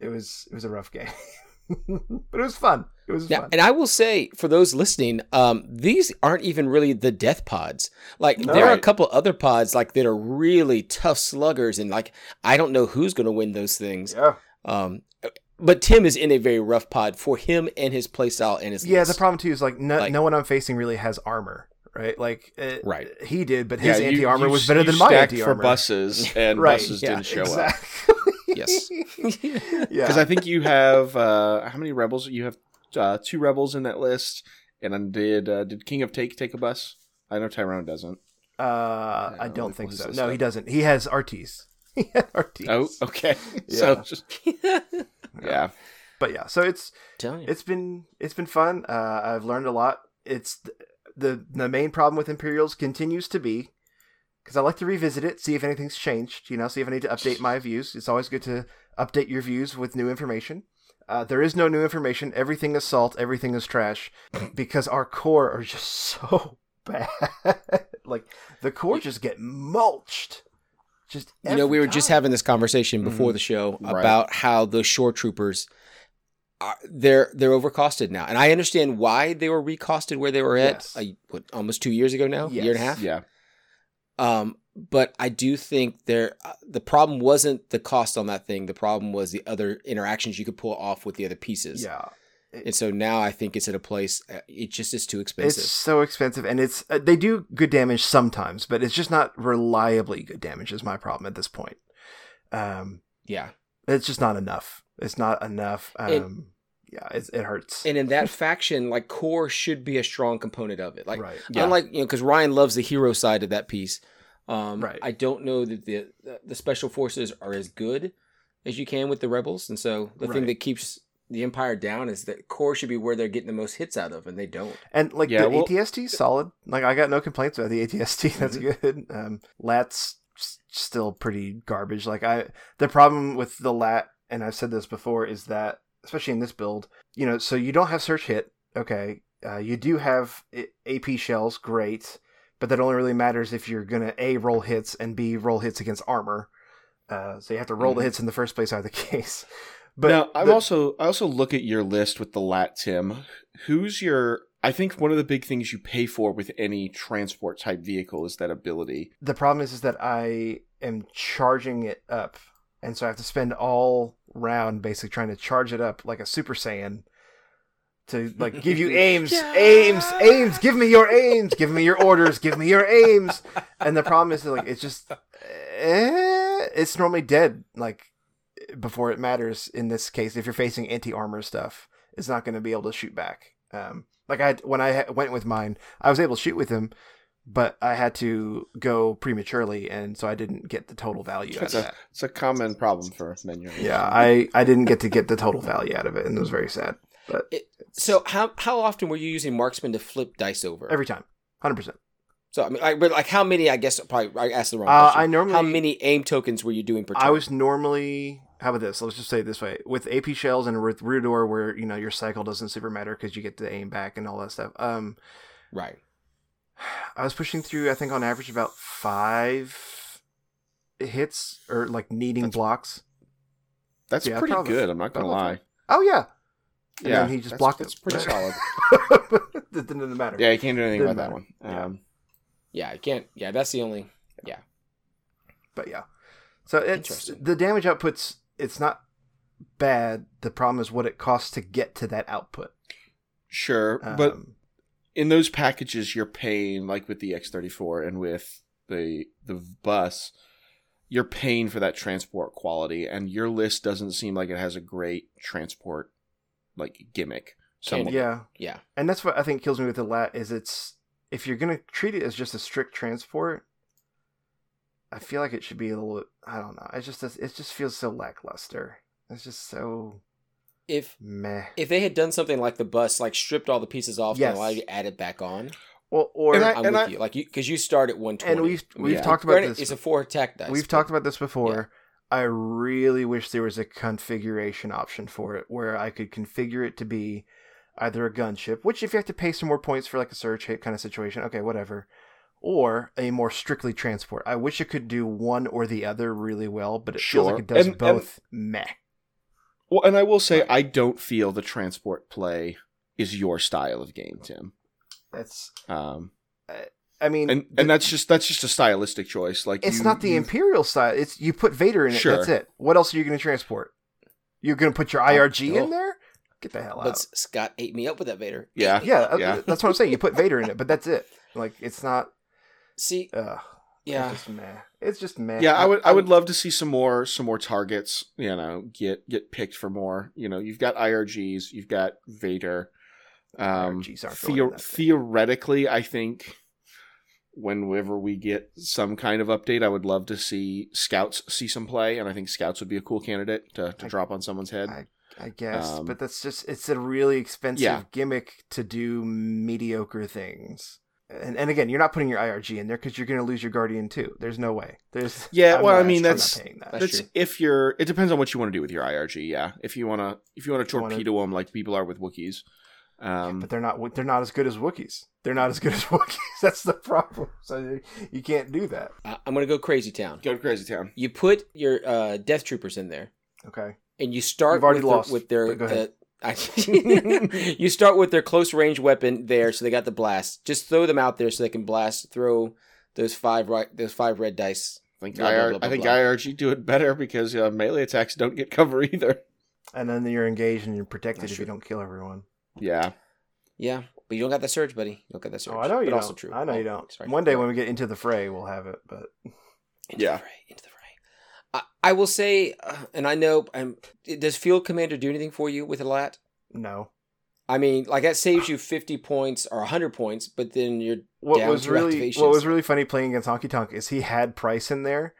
It was it was a rough game, but it was fun. It was Yeah, fun. and I will say for those listening, um, these aren't even really the death pods. Like No. there are a couple other pods like that are really tough sluggers, and like I don't know who's going to win those things. yeah, Um, but Tim is in a very rough pod for him and his playstyle and his yeah. list. The problem too is like no, Like- no one I'm facing really has armor, right? Like it, Right. he did, but his yeah, anti armor was better you than my anti armor. for buses, and Right, buses yeah, didn't show up. exactly. Yes. yeah. Because I think you have uh, how many rebels? You have uh, two rebels in that list, and then did uh, did King of Take take a bus? I know Tyrone doesn't. Uh, I Yeah, don't think so. No, stuff? he doesn't. He has Artis. He had Artis. Oh, okay. Yeah. so just yeah, But yeah, so it's Telling it's been it's been fun. Uh, I've learned a lot. It's th- the the main problem with Imperials continues to be because I like to revisit it, see if anything's changed. You know, see if I need to update my views. It's always good to update your views with new information. Uh, there is no new information. Everything is salt. Everything is trash because our core are just so bad. like the core just get mulched. Just You know, we every were just having this conversation before Mhm. the show Right. about how the shore troopers are, they're they're overcosted now, and I understand why they were recosted where they were at. Yes. uh, what, almost two years ago now, year and a half. Yeah. Um, but I do think there uh, the problem wasn't the cost on that thing. The problem was the other interactions you could pull off with the other pieces. Yeah, And so now I think it's at a place. uh, It just is too expensive. it's so expensive, and it's uh, they do good damage sometimes, but it's just not reliably good damage. Is my problem at this point. Um, yeah. it's just not enough. It's not enough. Um, yeah, it's, it hurts. And in that faction, like core should be a strong component of it. Like right. Yeah. unlike you know, because Ryan loves the hero side of that piece. Um, Right. I don't know that the the special forces are as good as you can with the rebels, and so the thing that keeps the empire down is that core should be where they're getting the most hits out of, and they don't. And like Yeah, the well- ATST solid. Like I got no complaints about the ATST. That's Mm-hmm. good. Um, LAT's still pretty garbage. Like I, the problem with the LAT, and I've said this before, is that especially in this build, you know, so you don't have surge hit. Okay, uh, you do have AP shells, great, but that only really matters if you're gonna a roll hits and b roll hits against armor. Uh, so you have to roll Mhm. the hits in the first place, either case. But now I'm the- also I also look at your list with the lat Tim. Who's your I think one of the big things you pay for with any transport type vehicle is that ability. the problem is, is that I am charging it up, and so I have to spend all round basically trying to charge it up like a Super Saiyan to like give you aims, aims, aims. Give me your aims. Give me your orders. Give me your aims. And the problem is like it's just eh, it's normally dead like before it matters. In this case, if you're facing anti armor stuff, it's not going to be able to shoot back. Um, like I when I ha- went with mine, I was able to shoot with him, but I had to go prematurely, and so I didn't get the total value out That's of that. it's a common problem for menu. Yeah, I I didn't get to get the total value out of it, and it was very sad. But So how how often were you using marksman to flip dice over? every time, hundred percent. so I mean, like, but like how many? I guess probably I asked the wrong Uh, question. I normally how many aim tokens were you doing per? Turn? I was normally how about this? Let's just say it this way: with AP shells and with Rudor, where you know your cycle doesn't super matter because you get to aim back and all that stuff. Um, right. I was pushing through. I think on average about five hits or like needing That's- blocks. That's Yeah, pretty good. I'm not gonna lie. Oh yeah, and yeah, he just that's- blocked That's it. pretty solid. it didn't matter. Yeah, you can't do anything Didn't about that one. Yeah. Um, Yeah, I can't. Yeah, that's the only. Yeah. But yeah. So it's the damage outputs. It's not bad. The problem is what it costs to get to that output. sure, but Um, in those packages you're paying like with the X34 and with the the bus you're paying for that transport quality and your list doesn't seem like it has a great transport like gimmick Can- Some- yeah, Yeah. and that's what I think kills me with the lat is it's if you're gonna treat it as just a strict transport. I feel like it should be a little. I don't know. It just does- it just feels so lackluster. It's just so If meh. if they had done something like the bus, like stripped all the pieces off Yes. and allowed you to add it back on, Well, or And I- I'm with I- you. Like you, because you start at 120. and we've we've Yeah. talked about this. It's a four attack dice. We've but- talked about this before. I really wish there was a configuration option for it where I could configure it to be either a gunship, which if you have to pay some more points for like a surge hit kind of situation, okay, whatever, or a more strictly transport. I wish it could do one or the other really well, but it feels like it does And- both meh. Well and i will say Right. i don't feel the transport play is your style of game tim That's um I mean and the- and that's just that's just a stylistic choice like it's you- not the you- imperial style. It's you put Vader in it. Sure. That's it. What else are you going to transport? You're going to put your IRG no. in there? Get the hell out. But Scott ate me up with that Vader. yeah yeah, uh, Yeah. that's what I'm saying. You put Vader in it, but that's it. Like it's not. See, Ugh, yeah, just meh. It's just man. yeah i would i would love to see some more some more targets you know get get picked for more you know you've got irgs you've got vader um IRGs aren't going theo- in that thing. theoretically i think whenever we get some kind of update i would love to see scouts see some play and i think scouts would be a cool candidate to, to I- drop on someone's head I- I guess, Um, but that's just it's a really expensive Yeah. gimmick to do mediocre things. And, and again, you're not putting your IRG in there because you're going to lose your Guardian too. There's no way. There's Yeah, I'm well, I not- mean, I'm that's- that. That's That's if you're. It depends on what you want to do with your IRG. Yeah, if you want to, if you want to You wanna- torpedo them like people are with Wookiees. Um, but they're not. They're not as good as Wookiees. They're not as good as Wookiees. That's the problem. So you can't do that. I- I'm gonna go crazy town. go to Crazy Town. You put your uh, Death Troopers in there, Okay. and you start You've already with, the- lost, with their but go ahead. I, you start with their close range weapon there, so they got the blast. Just throw them out there so they can blast. Throw those five right, those five red dice. I think, Blah, blah, IR, blah, blah, I think. IRG do it better because uh, melee attacks don't get cover either. And then you're engaged and you're protected That's if you don't kill everyone. Yeah. Yeah, but you don't got that surge, buddy. You don't got that surge. Oh, I know you but don't. Also true. I know you Oh, don't. sorry. One day when we get into the fray, we'll have it. But Into Yeah. the fray, into the fray. I, I will say, uh, and I know, um, does Field Commander do anything for you with a lat? no. I mean, like that saves you fifty points or hundred points, but then you're What down was two really what was really funny playing against Honky Tonk is he had Pryce in there.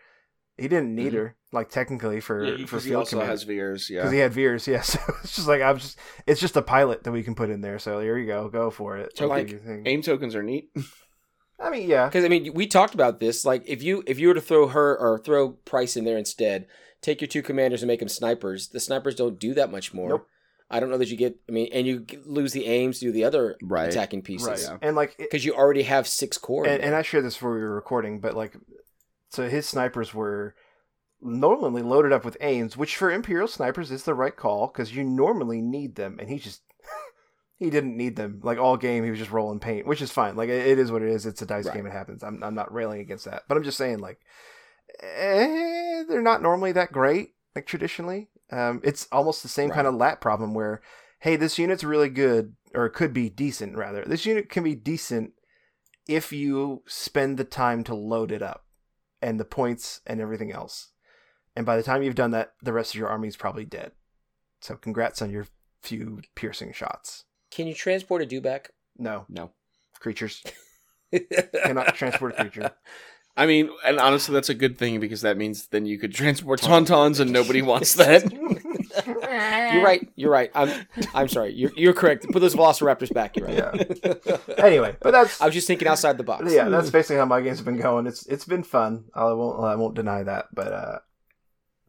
He didn't need Mhm. her, like technically for Yeah, for because he field also command. has Veers. Yeah, because he had Veers, yeah. So it's just like I'm just it's just a pilot that we can put in there. So here you go, go for it. So, Like, like, you think- Aim tokens are neat. I mean, yeah, Because I mean, we talked about this. Like, if you if you were to throw her or throw Pryce in there instead, take your two commanders and make them snipers. The snipers don't do that much more. Nope. I don't know that you get. I mean, and you lose the aims to the other Right. attacking pieces right. yeah. And like, because you already have six core. and, and I shared this before we were recording, but like, so his snipers were normally loaded up with aims, which for Imperial snipers is the right call because you normally need them, and he just he didn't need them. Like all game, he was just rolling paint, which is fine. Like it, is what it is. It's a dice Right. game. It happens. I'm I'm not railing against that, but I'm just saying like, eh, they're not normally that great. Like traditionally, um, it's almost the same kind of lat problem where, hey, this unit's really good, or it could be decent rather. This unit can be decent if you spend the time to load it up and the points and everything else. And by the time you've done that, the rest of your army is probably dead. So congrats on your few piercing shots. Can you transport a dewback? No, No. creatures cannot transport a creature. I mean, and honestly, that's a good thing because that means then you could transport tauntauns, and nobody wants that. You're right. You're right. I'm. I'm sorry. You're. You're correct. Put those Velociraptors back. You're right. Yeah. Anyway, but that's I was just thinking outside the box. yeah, that's basically how my games have been going. It's it's been fun. I won't I won't deny that, but uh, they're-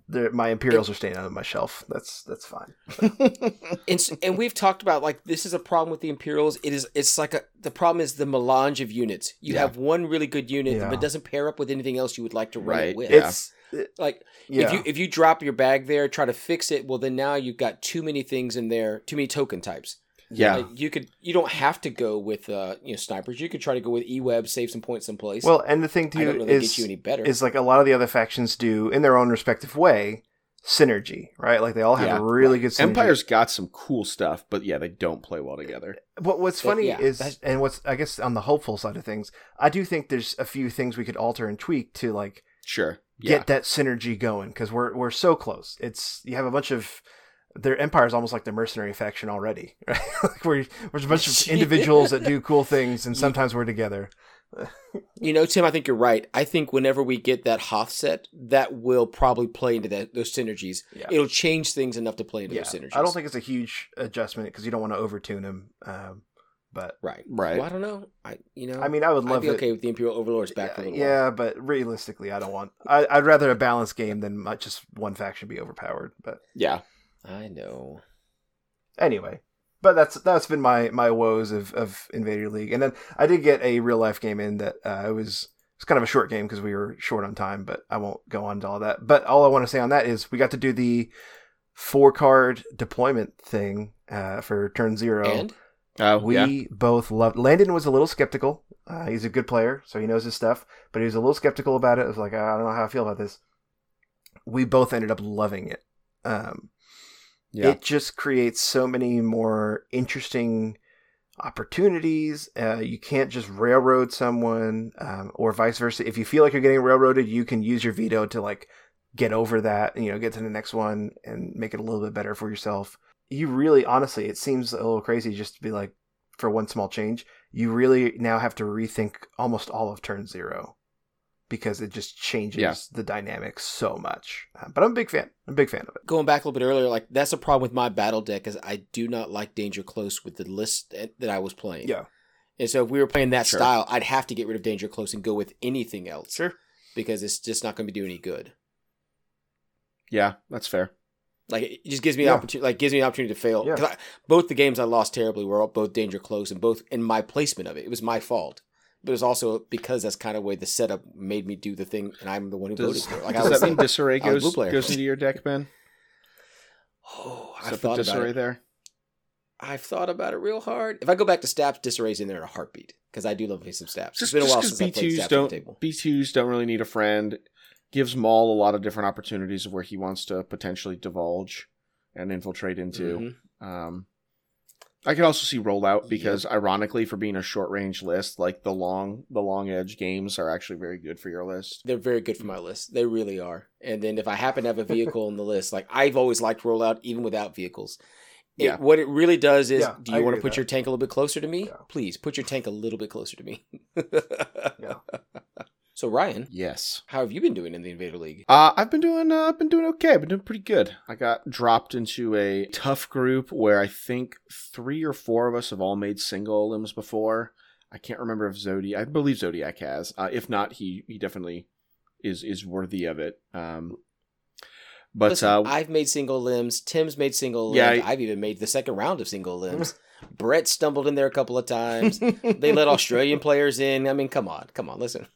my Imperials are staying on my shelf. That's that's fine. and, and we've talked about like this is a problem with the Imperials. It is it's like a the problem is the melange of units. You Yeah. have one really good unit, Yeah. but doesn't pair up with anything else you would like to run Right. it with. Yeah. It's like yeah. if you if you drop your bag there, try to fix it. Well, then now you've got too many things in there, too many token types. Yeah. Like you could you don't have to go with uh you know snipers. You could try to go with E Web, save some points someplace. well, and the thing I don't too know that is gets you any better. is like a lot of the other factions do in their own respective way synergy, right? Like they all have Yeah, a really good synergy. Empire's got some cool stuff, but yeah, they don't play well together. What what's But, funny yeah, is, that's- and what's I guess on the hopeful side of things, I do think there's a few things we could alter and tweak to like Sure. Yeah. get that synergy going because we're we're so close. It's you have a bunch of their empire is almost like the mercenary faction already, right? like we're there's a bunch of individuals that do cool things, and sometimes we're together. You know, Tim, I think you're right. I think whenever we get that Hoth set, that will probably play into that, those synergies. Yeah. It'll change things enough to play into Yeah, those synergies. I don't think it's a huge adjustment because you don't want to overtune him. Um, but right. Right. Well, I don't know. I you know. I mean, I would I'd love be it. okay with the Imperial Overlords back for a yeah, little while. yeah, but realistically, I don't want. I, I'd rather a balanced game than just one faction be overpowered. But Yeah. I know. anyway, but that's that's been my my woes of of Invader League, and then I did get a real life game in that uh, it was it's kind of a short game because we were short on time, but I won't go on to all that. But all I want to say on that is we got to do the four card deployment thing uh, for turn zero. And Uh, we yeah. both loved. Landon was a little skeptical. Uh, he's a good player, so he knows his stuff, but he was a little skeptical about it. It was like, I don't know how I feel about this. We both ended up loving it. Um, Yeah. It just creates so many more interesting opportunities. Uh, you can't just railroad someone, um, or vice versa. If you feel like you're getting railroaded, you can use your veto to like get over that. You know, get to the next one and make it a little bit better for yourself. You really, honestly, it seems a little crazy just to be like, for one small change, you really now have to rethink almost all of turn zero because it just changes Yeah. the dynamics so much. Uh, but I'm a big fan. I'm a big fan of it. going back a little bit earlier, like that's a problem with my battle deck is I do not like Danger Close with the list that that I was playing. Yeah. And so if we were playing that Sure. style, I'd have to get rid of Danger Close and go with anything else. Sure. Because it's just not going to be do any good. Yeah, that's fair. Like it just gives me Yeah. an opportunity. Like gives me an opportunity to fail. Yeah. 'Cause I, both the games I lost terribly were both danger close and both in my placement of it. It was my fault, but it's also because that's kind of way the setup made me do the thing, and I'm the one who Does, voted for it. Like I does was, that mean disarray I was a blue goes, goes into your deck, Ben? oh, I that thought disarray it. there? I've thought about it real hard. If I go back to Staps, Disarray's in there in a heartbeat because I do love me some Staps. Just, it's been a while since I played B2s Staps don't the table. B2s don't really need a friend. Gives Maul a lot of different opportunities of where he wants to potentially divulge and infiltrate into. Mhm. Um, I could also see rollout because, ironically, for being a short range list, like the long the long edge games are actually very good for your list. They're very good for my list. They really are. And then if I happen to have a vehicle on the list, like I've always liked rollout even without vehicles. It, Yeah. What it really does is, Yeah, do I you want to put with your tank a little bit closer to me? Yeah. Please put your tank a little bit closer to me. Yeah. So Ryan, Yes. how have you been doing in the Invader League? Uh, I've been doing. Uh, I've been doing okay. I've been doing pretty good. I got dropped into a tough group where I think three or four of us have all made single limbs before. I can't remember if Zodiac. I believe Zodiac has. Uh, if not, he he definitely is is worthy of it. Um, but Listen, uh, I've made single limbs. Tim's made single Yeah, limbs. I- I've even made the second round of single limbs. Brett stumbled in there a couple of times. they let Australian players in. I mean, come on, come on, listen.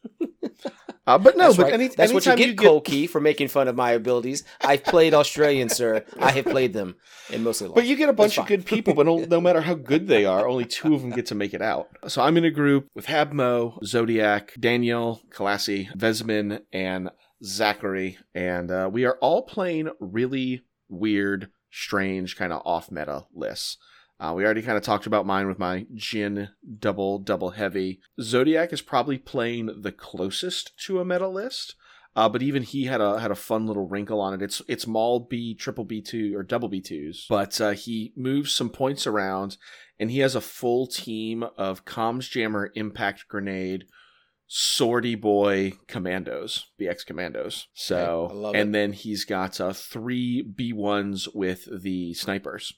Uh, but no, That's but right. any, That's what you get, Cole Key, for making fun of my abilities. I've played Australian, sir. I have played them in mostly. But you get a bunch of good people, but no, no matter how good they are, only two of them get to make it out. So I'm in a group with Habmo, Zodiac, Daniel, Kalassi, Vesmin, and Zachary, and uh, we are all playing really weird, strange, kind of off meta lists. Uh, we already kind of talked about mine with my Jyn double double heavy. Zodiac is probably playing the closest to a meta list. Uh, but even he had a had a fun little wrinkle on it. It's it's Maul B triple B two or double B twos, but uh, he moves some points around, and he has a full team of comms jammer, impact grenade, sortie boy commandos, BX commandos. So Okay, I love and it. then he's got uh, three B ones with the snipers.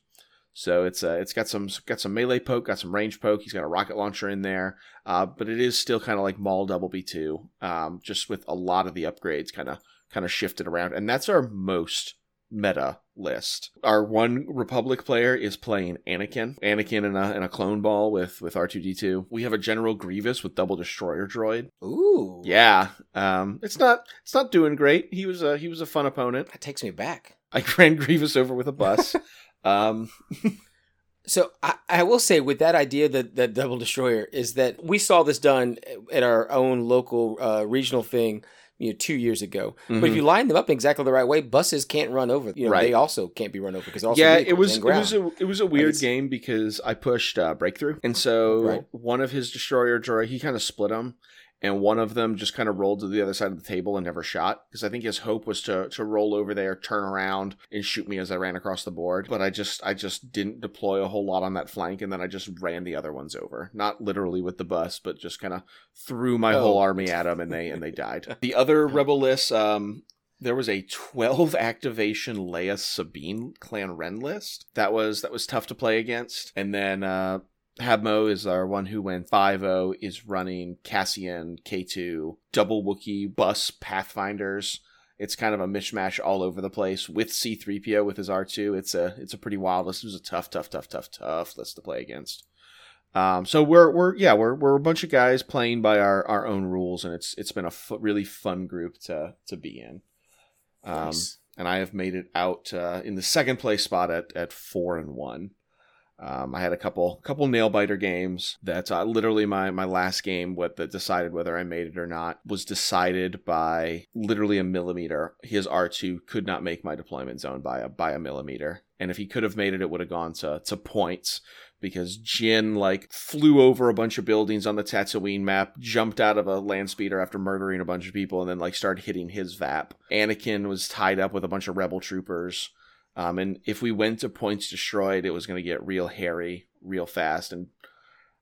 So it's uh, it's got some got some melee poke, got some range poke. He's got a rocket launcher in there, uh, but it is still kind of like Maul Double B two, um, just with a lot of the upgrades kind of kind of shifted around, and that's our most meta list. Our one Republic player is playing Anakin, Anakin in a in a clone ball with with R two D two. We have a General Grievous with double destroyer droid. Ooh, Yeah, um, it's not it's not doing great. He was a he was a fun opponent. that takes me back. I ran Grievous over with a bus. um, So I, I will say with that idea that that double destroyer is that we saw this done at our own local uh, regional thing. You know, two years ago. But if mhm. you line them up exactly the right way, buses can't run over. You know, Right. they also can't be run over because also yeah, it was it was a it was a weird game because I pushed uh, breakthrough, and so Right. one of his destroyer droid he kind of split them, and one of them just kind of rolled to the other side of the table and never shot because I think his hope was to to roll over there, turn around, and shoot me as I ran across the board. But I just I just didn't deploy a whole lot on that flank, and then I just ran the other ones over, not literally with the bus, but just kind of threw my Oh. whole army at them, and they and they died. The other rebel list, um, there was a 12 activation Leia Sabine clan Wren list. That was that was tough to play against. And then uh Habmo is our one who went 5-0 is running Cassian K2 double Wookiee bus Pathfinders. It's kind of a mishmash all over the place with C3PO with his R2. It's a it's a pretty wild list. It was a tough tough tough tough tough list to play against. Um, so we're we're yeah we're we're a bunch of guys playing by our, our own rules, and it's it's been a really fun group to to be in. Um, Nice. and I have made it out uh, in the second place spot at, at four and one. Um, I had a couple couple nail biter games That's uh, literally my my last game what that decided whether I made it or not was decided by literally a millimeter. His R two could not make my deployment zone by a by a millimeter, and if he could have made it, it would have gone to to points because Jyn like flew over a bunch of buildings on the Tatooine map, jumped out of a land speeder after murdering a bunch of people, and then like started hitting his VAP. Anakin was tied up with a bunch of rebel troopers. Um, and if we went to points destroyed, it was going to get real hairy, real fast. And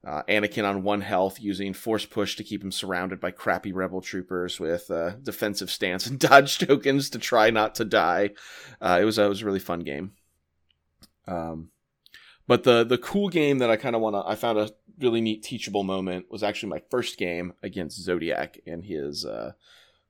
uh, Anakin on one health using force push to keep him surrounded by crappy rebel troopers with uh, defensive stance and dodge tokens to try not to die. Uh, it was it was a really fun game. Um, but the the cool game that I kind of want to I found a really neat teachable moment was actually my first game against Zodiac and his uh,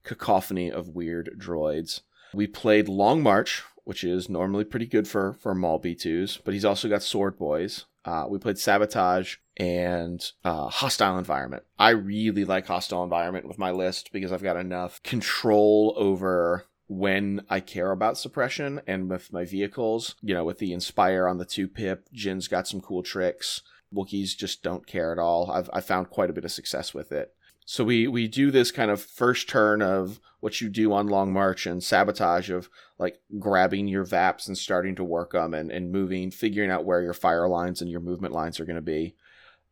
cacophony of weird droids. We played Long March, which is normally pretty good for for Maul B2s, but he's also got Sword Boys. Uh, we played Sabotage and uh, Hostile Environment. I really like Hostile Environment with my list because I've got enough control over when I care about suppression and with my vehicles, you know, with the Inspire on the 2 pip, Jyn's got some cool tricks. Wookiees just don't care at all. I've I found quite a bit of success with it. So we we do this kind of first turn of what you do on Long March and sabotage of like grabbing your VAPs and starting to work them and, and moving, figuring out where your fire lines and your movement lines are going to be.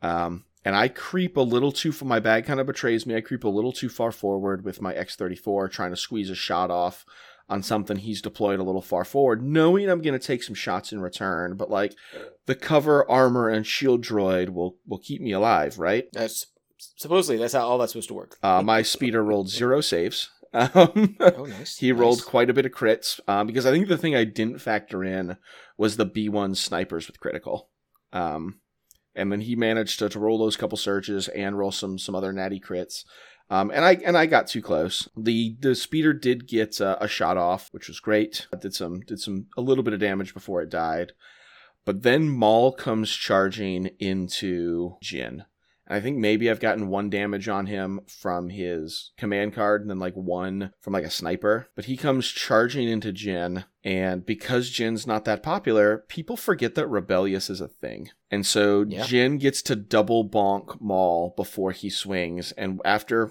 Um, and I creep a little too far. My bag kind of betrays me. I creep a little too far forward with my X34, trying to squeeze a shot off on something he's deployed a little far forward, knowing I'm going to take some shots in return. But like the cover, armor, and shield droid will will keep me alive, right? That's supposedly that's how all that's supposed to work. Uh, my speeder rolled zero saves. Um, oh, nice. he nice. rolled quite a bit of crits um, because I think the thing I didn't factor in was the B1 snipers with critical. Um, and then he managed to, to roll those couple surges and roll some some other natty crits. Um, and I and I got too close. The the speeder did get uh, a shot off, which was great. Did some did some a little bit of damage before it died. But then Maul comes charging into Jyn. I think maybe I've gotten one damage on him from his command card and then like one from like a sniper. But he comes charging into Jyn. And because Jyn's not that popular, people forget that Rebellious is a thing. And so Yeah. Jin gets to double bonk Maul before he swings. And after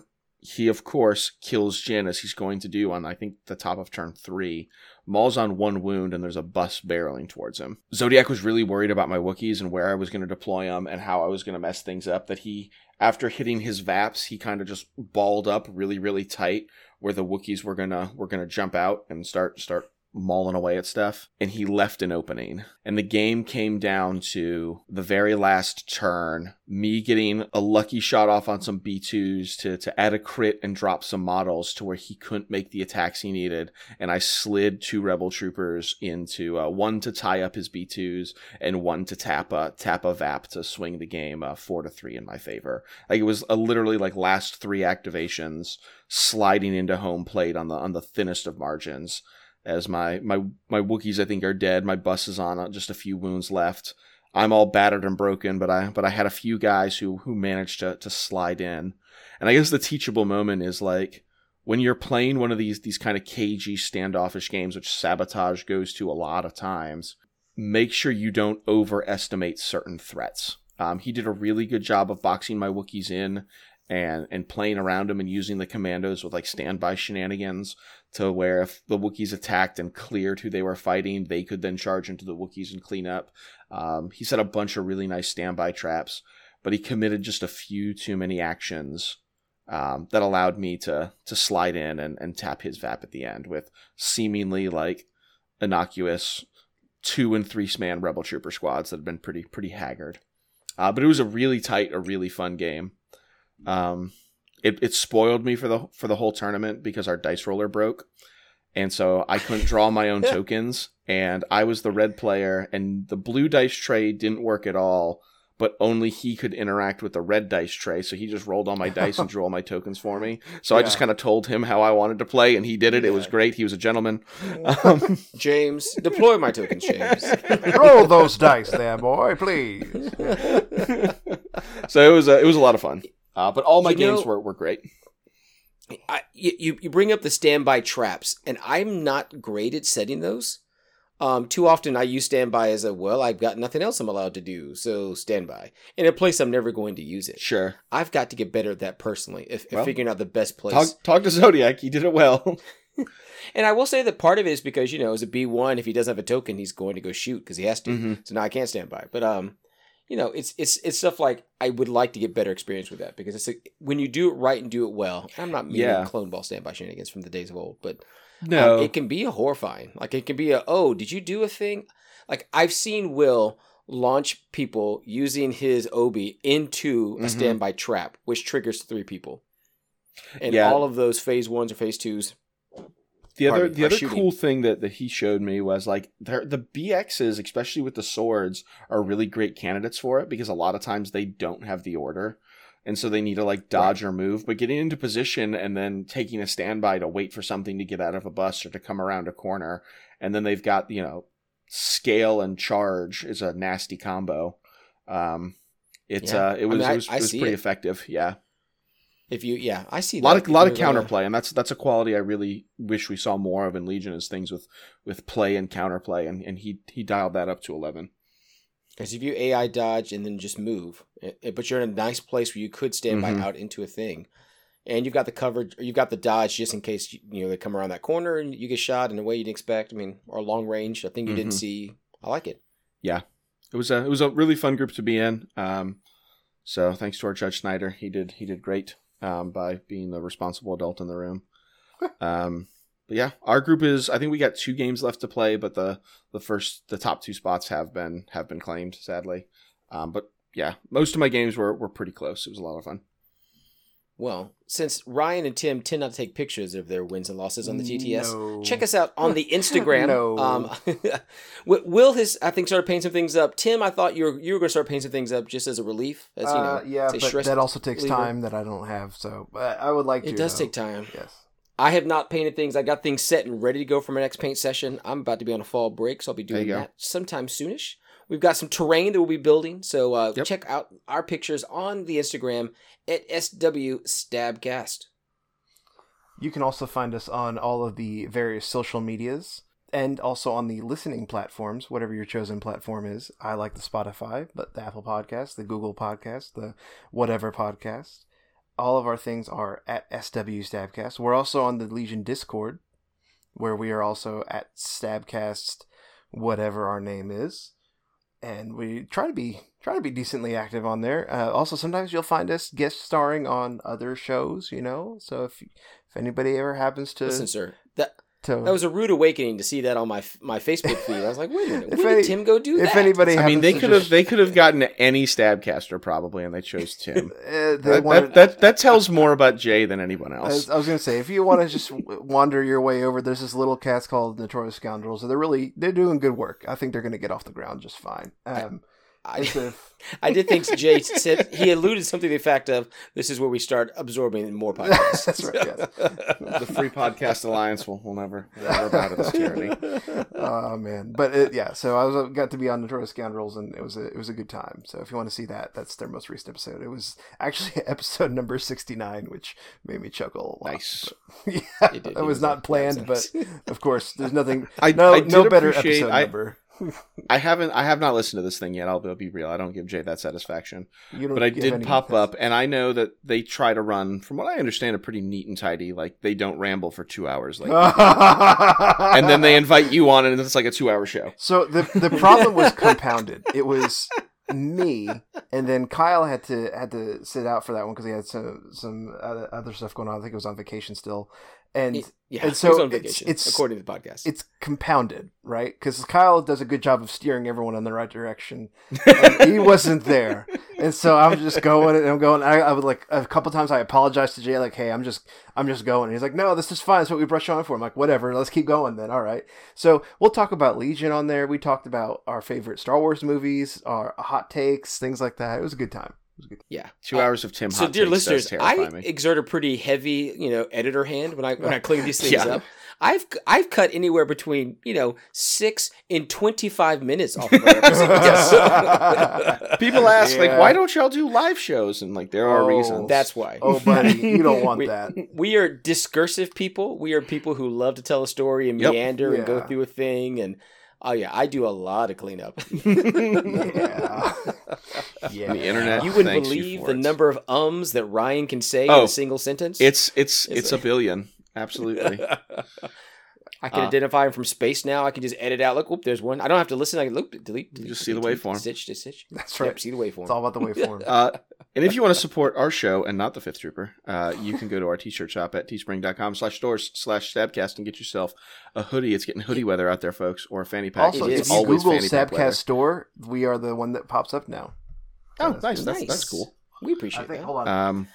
he, of course, kills Jyn as he's going to do on, I think, the top of turn three. Maul's on one wound and there's a bus barreling towards him. Zodiac was really worried about my Wookiees and where I was going to deploy them and how I was going to mess things up. That he, after hitting his Vaps, he kind of just balled up really, really tight where the Wookiees were gonna were gonna jump out and start start mauling away at stuff. And he left an opening. And the game came down to the very last turn, me getting a lucky shot off on some B2s to, to add a crit and drop some models to where he couldn't make the attacks he needed and I slid two rebel troopers into uh, one to tie up his B2s and one to tap a tap a VAP to swing the game uh, four to three in my favor. Like it was a literally like last three activations sliding into home plate on the on the thinnest of margins. As my my my Wookiees I think are dead. My bus is on uh, just a few wounds left. I'm all battered and broken, but I but I had a few guys who who managed to to slide in. And I guess the teachable moment is like when you're playing one of these these kind of cagey standoffish games which sabotage goes to a lot of times make sure you don't overestimate certain threats um, he did a really good job of boxing my wookiees in and and playing around them and using the commandos with like standby shenanigans to where if the wookiees attacked and cleared who they were fighting they could then charge into the wookiees and clean up um, he set a bunch of really nice standby traps but he committed just a few too many actions um, that allowed me to to slide in and, and tap his VAP at the end with seemingly like innocuous two and three man rebel trooper squads that had been pretty pretty haggard. Uh, but it was a really tight, a really fun game. Um, it, it spoiled me for the for the whole tournament because our dice roller broke, and so I couldn't draw my own tokens, and I was the red player, and the blue dice tray didn't work at all. But only he could interact with the red dice tray, so he just rolled all my dice and drew all my tokens for me. So I just kind of told him how I wanted to play, and he did it. It was great. He was a gentleman. Um, James, deploy my tokens, James. Roll those dice there, boy, please. so it was a, it was a lot of fun. Uh, but all my You games know- were, were great. I, you, you bring up the standby traps, and I'm not great at setting those. Um, too often I use standby as a well, I've got nothing else I'm allowed to do, so standby. In a place I'm never going to use it. Sure. I've got to get better at that personally, if, if Well, figuring out the best place. Talk talk to Zodiac. He did it well. And I will say that part of it is because you know, as a B one, if he doesn't have a token, he's going to go shoot because he has to. Mhm. So now I can't stand by. But um, you know, it's it's it's stuff like I would like to get better experience with that because it's like, when you do it right and do it well. I'm not meaning Yeah. clone ball standby shenanigans from the days of old, but No. um, it can be a horrifying. Like it can be a oh, did you do a thing? Like I've seen Will launch people using his Obi into a Mhm. standby trap, which triggers three people. And Yeah. all of those phase ones or phase twos. The other the other shooting. cool thing that, that he showed me was like the BXs, especially with the swords, are really great candidates for it because a lot of times they don't have the order. And so they need to like dodge or move, but getting into position and then taking a standby to wait for something to get out of a bus or to come around a corner. And then they've got, you know, scale and charge is a nasty combo. Um, it's Yeah. uh, it I was mean, I- it was, it was pretty it. effective. Yeah. If you, yeah, I see A lot that. of lot of counterplay, and that's that's a quality I really wish we saw more of in Legion is things with with play and counterplay, and and he he dialed that up to eleven. Because if you AI dodge and then just move, eh, eh, but you're in a nice place where you could stand Mhm. by out into a thing, and you've got the coverage, or you've got the dodge just in case you, you know they come around that corner and you get shot in a way you didn't expect. I mean, or long range, a thing you didn't Mhm. see. I like it. Yeah, it was a it was a really fun group to be in. Um, so thanks to our Judge Snyder, he did he did great um, by being the responsible adult in the room. um, but yeah, our group is I think we got two games left to play, but the the first the top two spots have been have been claimed sadly. Um, but yeah, most of my games were were pretty close. It was a lot of fun. Well, since Ryan and Tim tend not to take pictures of their wins and losses on the TTS, No. check us out on the Instagram. No. Um, Will has I think started painting some things up. Tim, I thought you were you were going to start painting some things up just as a relief, as you know. Uh, yeah, but that also takes reliever. time that I don't have. So I would like to. It does though. take time. Yes. I have not painted things. I got things set and ready to go for my next paint session. I'm about to be on a fall break, so I'll be doing go. that sometime soonish. We've got some terrain that we'll be building, so uh, Yep. check out our pictures on the Instagram at SW Stabcast. You can also find us on all of the various social medias and also on the listening platforms, whatever your chosen platform is. I like the Spotify, but the Apple Podcast, the Google Podcast, the whatever podcast. All of our things are at SW Stabcast. We're also on the Legion Discord, where we are also at Stabcast, whatever our name is. And we try to be try to be decently active on there. Uh, also, sometimes you'll find us guest starring on other shows. You know, so if if anybody ever happens to Listen, sir, that to that was a rude awakening to see that on my my Facebook feed. I was like, wait a minute, If when any- did Tim go do if that? anybody, I mean, they could have just- they could have gotten any stabcaster probably, and they chose Tim. Uh, they that, wanted- that, that that tells more about Jay than anyone else. was, I was gonna say, if you want to just wander your way over, there's this little cast called Notorious Scoundrels. and They're really they're doing good work. I think they're gonna get off the ground just fine. Um, I, it's a- I did think Jay said he alluded something to the fact of this is where we start absorbing more podcasts. That's right, yes. the Free Podcast Alliance will will never never bow to this tyranny. oh man, but it, yeah. So I was uh, got to be on Notorious Scoundrels, and it was a it was a good time. So if you want to see that, that's their most recent episode. It was actually episode number sixty nine, which made me chuckle a lot. Nice. But, yeah, It did. that It was was not planned, but of course, there's nothing. I, No, I no better episode I, number. I haven't I have not listened to this thing yet. I'll, I'll be real. I don't give Jay that satisfaction. But I did pop up, and I know that they try to run, from what I understand, a pretty neat and tidy. Like they don't ramble for two hours, like, and then they invite you on, and it's like a two-hour show. So the the problem was compounded. It was me, and then Kyle had to had to sit out for that one because he had some some other, other stuff going on. I think it was on vacation still, and yeah, and so on it's- vacation, it's- according to the podcast. it's compounded, right? Because Kyle does a good job of steering everyone in the right direction. He wasn't there, and so I'm just going and I'm going. I, I would like a couple times. I apologized to Jay, like, "Hey, I'm just, I'm just going." And he's like, "No, this is fine. That's what we brush on for." I'm like, "Whatever, let's keep going then." All right. So we'll talk about Legion on there. We talked about our favorite Star Wars movies, our hot takes, things like that. It was a good time. It was a good. yeah. Two Uh, hours of Tim. So, hot dear takes does listeners, I me. exert a pretty heavy, you know, editor hand when I when I clean these things Yeah. up. I've I've cut anywhere between you know six and twenty five minutes off of our. People ask, like, why don't y'all do live shows? And like, there are Oh. reasons. That's why. Oh, buddy, you don't want we, that. we are discursive people. We are people who love to tell a story and Yep. meander and go through a thing. And oh yeah, I do a lot of cleanup. Yeah. yeah. The internet. you wouldn't believe for the it. number of ums that Ryan can say in Oh. a single sentence. It's it's It's it's a- a billion. Absolutely. I can Uh, identify him from space now. I can just edit out. Look, whoop, there's one. I don't have to listen. I can look, delete, delete. just see the waveform. Stitch, stitch, stitch. That's Yep, right. see the waveform. It's all about the waveform. Uh, and if you want to support our show and not the Fifth Trooper, uh, you can go to our t-shirt shop at teespring.com slash stores slash stabcast and get yourself a hoodie. It's getting hoodie weather out there, folks, or a fanny pack. Also, It if you always Google fanny pack. Stabcast store, we are the one that pops up now. Oh, That's nice. That's, Nice. that's cool. We appreciate that. hold Um,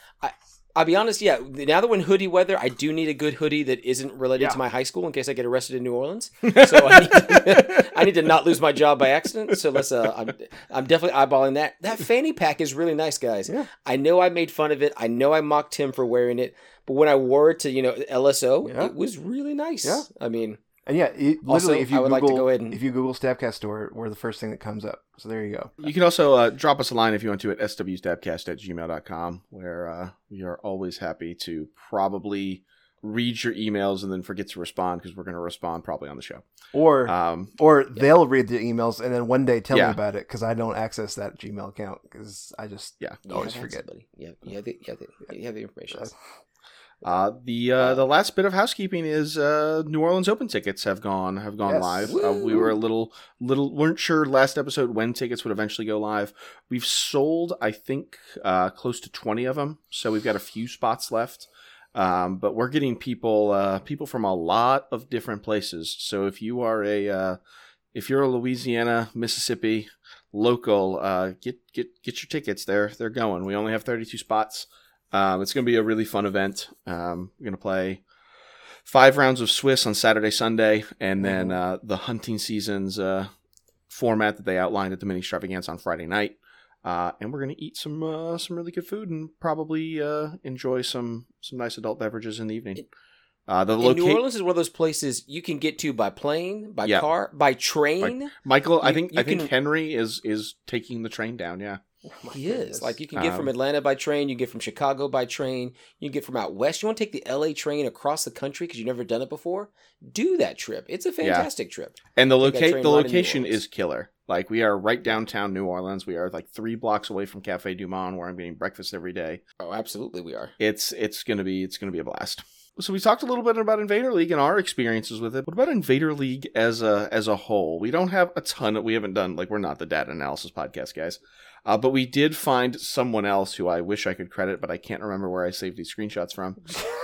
I'll be honest. Yeah, now that we're in hoodie weather, I do need a good hoodie that isn't related Yeah. to my high school in case I get arrested in New Orleans. So I need, to, I need to not lose my job by accident. So let's. Uh, I'm, I'm definitely eyeballing that. That fanny pack is really nice, guys. Yeah. I know I made fun of it. I know I mocked him for wearing it, but when I wore it to you know LSO, Yeah. it was really nice. Yeah. I mean, And yeah, it, Also, literally, if you I would Google, like to go ahead and- if you Google Stabcast Store, we're the first thing that comes up. So there you go. You can also uh, drop us a line if you want to at swstabcast at gmail.com, where uh, we are always happy to probably read your emails and then forget to respond because we're going to respond probably on the show. Or Um, or they'll read the emails and then one day tell Yeah. me about it because I don't access that Gmail account because I just yeah. Always have forget. somebody. Yeah, you have the, you have the, you have the information. Uh, Uh, the uh, the last bit of housekeeping is uh, New Orleans Open tickets have gone have gone Yes. live. Uh, we were a little little weren't sure last episode when tickets would eventually go live. We've sold I think uh, close to twenty of them, so we've got a few spots left. Um, but we're getting people uh, people from a lot of different places. So if you are a uh, if you're a Louisiana Mississippi local, uh, get get get your tickets. They're they're going. We only have thirty two spots. Um, it's going to be a really fun event. Um, we're going to play five rounds of Swiss on Saturday, Sunday, and then uh, the hunting season's uh, format that they outlined at the mini extravaganza on Friday night. Uh, and we're going to eat some uh, some really good food and probably uh, enjoy some some nice adult beverages in the evening. Uh, the And New Orleans is one of those places you can get to by plane, by Yeah. car, by train. Michael. I think I think can- Henry is is taking the train down. Yeah, he is. Like you can get from Um, Atlanta by train, you can get from Chicago by train, you can get from out west. You want to take the LA train across the country because you've never done it before? Do that trip. It's a fantastic trip. And the Take locate the line in New location is killer. Like we are right downtown New Orleans. We are like three blocks away from Cafe Du Monde, where I'm getting breakfast every day. Oh, absolutely, we are. It's it's gonna be it's gonna be a blast. So we talked a little bit about Invader League and our experiences with it. What about Invader League as a as a whole? We don't have a ton. Of, we haven't done like we're not the data analysis podcast guys, uh, but we did find someone else who I wish I could credit, but I can't remember where I saved these screenshots from.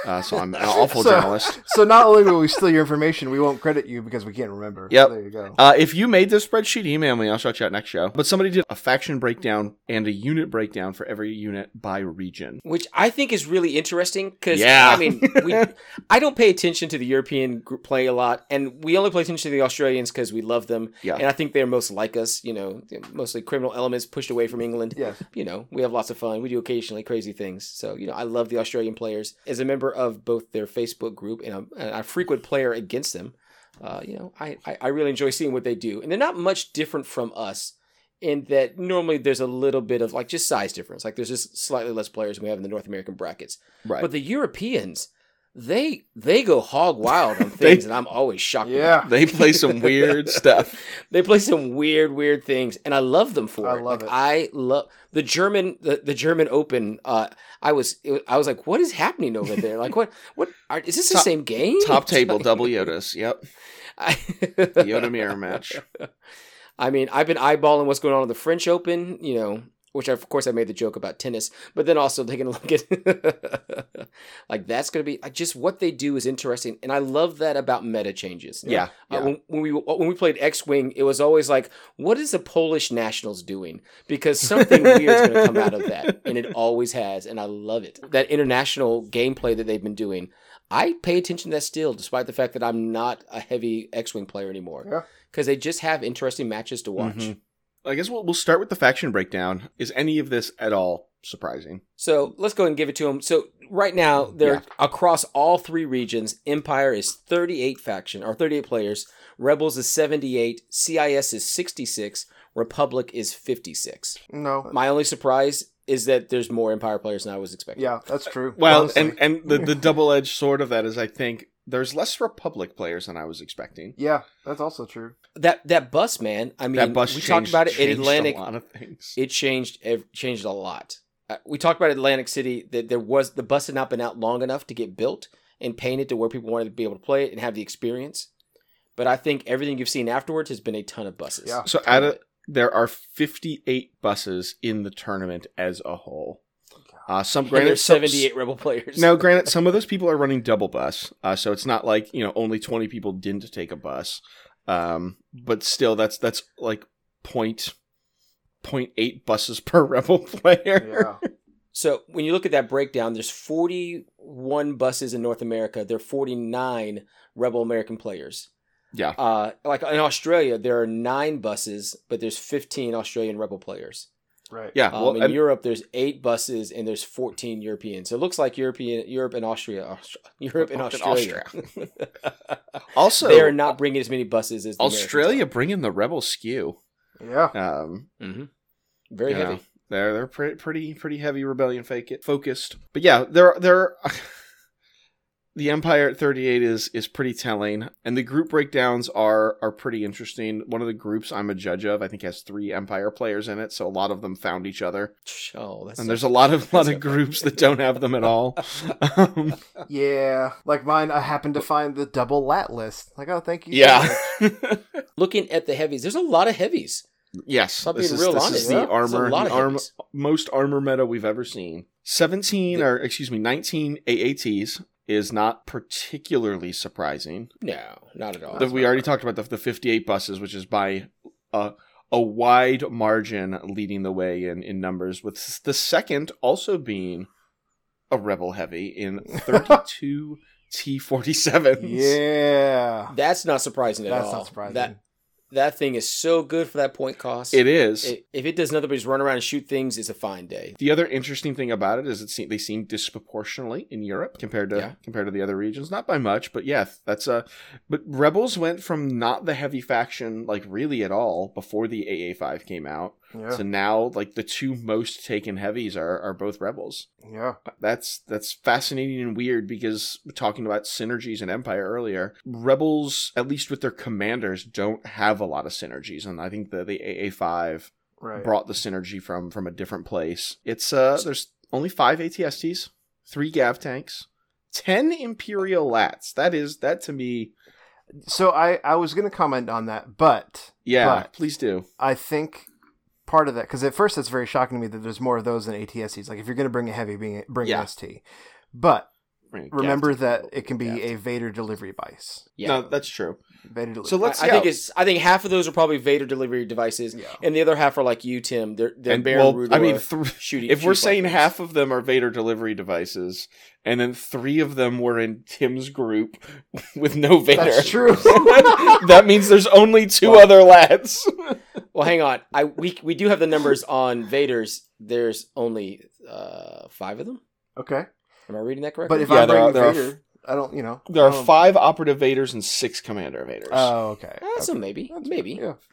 Uh, so I'm an awful So- journalist. so not only will we steal your information, we won't credit you because we can't remember. Yep. There you go. Uh, if you made this spreadsheet, email me. I'll shout you out next show. But somebody did a faction breakdown and a unit breakdown for every unit by region. Which I think is really interesting because Yeah. I mean, we, I don't pay attention to the European group play a lot, and we only pay attention to the Australians because we love them, Yeah. and I think they're most like us. You know, mostly criminal elements pushed away from England. Yes. you know, we have lots of fun. We do occasionally crazy things. So, you know, I love the Australian players. As a member of both their Facebook group and a, a frequent player against them, uh, you know, I, I, I really enjoy seeing what they do. And they're not much different from us in that normally there's a little bit of like just size difference. Like there's just slightly less players than we have in the North American brackets. Right. But the Europeans, they they go hog wild on They- things, and I'm always shocked. Yeah. they play some weird stuff. They play some weird, weird things, and I love them for it. I it. love Like, it. I love the German, the, the German Open. Uh, I was, it was- I was like, what is happening over there? Like, what, what are, is this the same game? Top table double Yodas. Yep. I, Yoda mirror match. I mean, I've been eyeballing what's going on in the French Open. You know, which of course I made the joke about tennis, but then also taking a look at like that's going to be like just what they do is interesting, and I love that about meta changes. Yeah. Uh, when, when we when we played X Wing, it was always like, what is the Polish nationals doing? Because something weird is going to come out of that, and it always has, and I love it. That international gameplay that they've been doing, I pay attention to that still, despite the fact that I'm not a heavy X Wing player anymore. Yeah. Because they just have interesting matches to watch. Mhm. I guess we'll, we'll start with the faction breakdown. Is any of this at all surprising? So let's go ahead and give it to them. So right now, they're Yeah. across all three regions. Empire is 38 faction or 38 players. Rebels is 78. CIS is 66. Republic is 56. No. My only surprise is that there's more Empire players than I was expecting. Yeah, that's true. Well, honestly. and and the, the double edged sword of that is, I think there's less Republic players than I was expecting. yeah, that's also true. That that bus, man. I mean, that bus we changed, talked about it in Atlantic. A lot of things. It changed ev- changed a lot. Uh, we talked about Atlantic City that there was the bus had not been out long enough to get built and painted to where people wanted to be able to play it and have the experience. But I think everything you've seen afterwards has been a ton of buses. Yeah. So out of there are 58 buses in the tournament as a whole. Uh, some And granted, there's some- 78 rebel players. Now, granted, some of those people are running double bus, uh, so it's not like you know only 20 people didn't take a bus. Um, but still, that's that's like point point eight buses per rebel player. Yeah. So when you look at that breakdown, there's 41 buses in North America. There are 49 rebel American players. Yeah. Uh, like in Australia, there are nine buses, but there's 15 Australian rebel players. Right. Yeah, Um, well, in and- Europe, there's eight buses and there's 14 Europeans. So it looks like European, Europe and Austria, Austra- Europe and And Australia. also they are not bringing as many buses as the Australia bringing the rebel skew. Yeah. Um, hmm Very you know, heavy. they're they're pretty pretty pretty heavy rebellion fake it focused. But yeah, they're they're the Empire at 38 is is pretty telling, and the group breakdowns are are pretty interesting. One of the groups I'm a judge of, I think, has three Empire players in it, so a lot of them found each other, Oh, that's and there's a lot of lot of groups that don't have them at all. Um, Yeah. Like mine, I happened to find the double lat list. Like, oh, thank you. yeah. much. looking at the heavies. There's a lot of heavies. yes, If I'm this is, real this honest, is the yeah. There's a armor, lot the of arm, most armor meta we've ever seen. 17 or excuse me, 19 AATs is not particularly surprising. No, not at all. The- we already talked about the, the 58 buses, which is by a, a wide margin leading the way in, in numbers, with the second also being a rebel heavy in 32 T47s. Yeah. That's not surprising at That's all. not surprising. That that thing is so good for that point cost. It is. I- if it does nothing but just run around and shoot things, it's a fine day. The other interesting thing about it is it seem, they seem disproportionately in Europe compared to Yeah. compared to the other regions. Not by much, but yeah, that's a. But rebels went from not the heavy faction like really at all before the AA five came out Yeah. to now like the two most taken heavies are are both rebels. Yeah. That's that's fascinating and weird because talking about synergies and Empire earlier, rebels at least with their commanders don't have a lot of synergies, and I think the the AA five Right. brought the synergy from from a different place. It's uh there's only five ATSTs, three Gav tanks, ten Imperial Lats. That is that to me. So I I was gonna comment on that, but Yeah, But- please do. I think part of that because at first it's very shocking to me that there's more of those than ATSTs. Like if you're gonna bring a heavy, bring bring Yeah. an ST. But Bring remember that it can be Gav a. Vader delivery device. Yeah. No, that's true. Vader delivery. So let's I, I think it's. I think half of those are probably Vader delivery devices, yeah. and the other half are like you, Tim. They're they're and Baron well, Rudor I mean, th- shooting. if we're saying buttons. half of them are Vader delivery devices, and then three of them were in Tim's group with no Vader, That's true. that means there's only two Well- other lads. Well, hang on. I we we do have the numbers on Vader's. There's only uh five of them. okay. Am I reading that correctly? But if Yeah, I'm there are- bringing there are Vader, I don't. You know. there are I five operative Vaders and six commander Vaders. Oh, okay. that's a okay. maybe. That's- maybe. Yeah.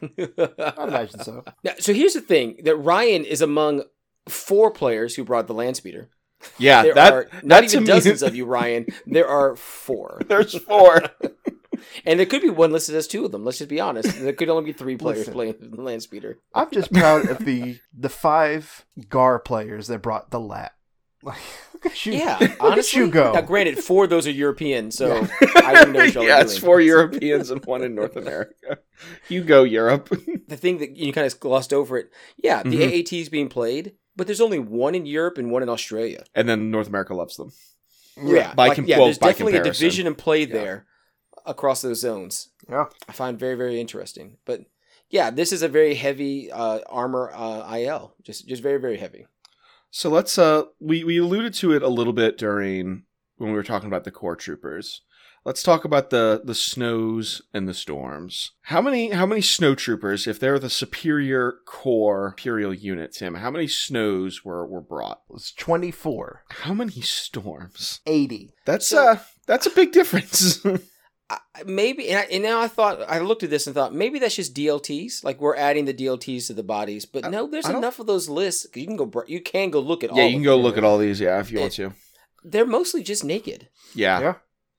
I'd imagine so. Now, so here's the thing: that Ryan is among four players who brought the land speeder. yeah, There that are not that to even me- dozens of you, Ryan. There are four, There's four. and there could be one listed as two of them. Let's just be honest. There could only be three players Listen. playing the land speeder. I'm just proud of the the five Gar players that brought the lat. Like, look at you. Yeah, look honestly. at you go. Now, granted, four of those are European, so Yeah. I wouldn't know what y'all are yeah, it's doing. four Europeans and one in North America. You go Europe. the thing that you kind of glossed over it. Yeah, the Mhm. AAT is being played, but there's only one in Europe and one in Australia. and then North America loves them. Yeah, By like, com- yeah. well, there's definitely a division in play there across those zones. Yeah. I find very very interesting. But yeah, this is a very heavy uh, armor uh, IL, just just very very heavy. So let's uh we we alluded to it a little bit during when we were talking about the core troopers. Let's talk about the the snows and the storms. How many how many snow troopers, if they're the superior core imperial unit, Tim, how many snows were were brought? It was 24. How many storms? 80. That's So- uh that's a big difference. I, maybe and, I, and now I thought I looked at this and thought maybe that's just DLTs, like we're adding the DLTs to the bodies. But I- no, there's I don't- enough of those lists You can go br- you can go look at yeah, of you can them. go look at all these, yeah, if you want to. They're mostly just naked. Yeah. Yeah.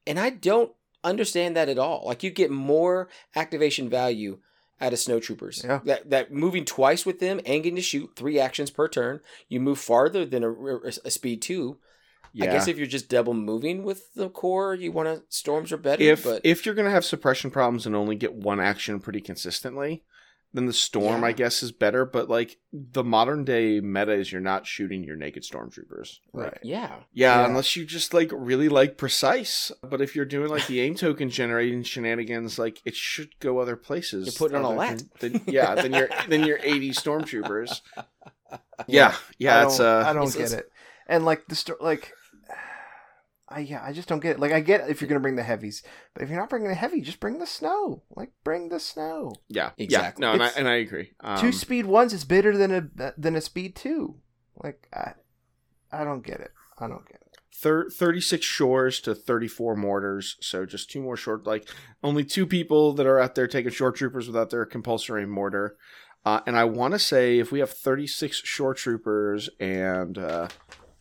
and I don't understand that at all. Like you get more activation value out of snowtroopers. Yeah. That that moving twice with them and getting to shoot three actions per turn. You move farther than a, a speed two. Yeah. I guess if you're just double moving with the core, you want to storms are better. if but if you're gonna have suppression problems and only get one action pretty consistently, then the storm, Yeah. I guess, is better. But like the modern day meta is you're not shooting your naked stormtroopers. Right. yeah, Yeah, Yeah. unless you just like really like precise. But if you're doing like the aim token generating shenanigans, like it should go other places. You're putting on a other lat. than- than- yeah, then you're then you're 80 stormtroopers. Yeah, yeah, I it's don't, uh, I don't it's- get it's- it. And like the sto- like I yeah, I just don't get it. Like I get if you're gonna bring the heavies, but if you're not bringing the heavy, just bring the snow. Like bring the snow. Yeah, Exactly. Yeah, no, and I, and I agree. Um, two speed ones is better than a than a speed two. Like I, I don't get it. I don't get it. thir- 36 shores to 34 mortars so just two more short like only two people that are out there taking shore troopers without their compulsory mortar uh, and i want to say if we have 36 shore troopers and uh,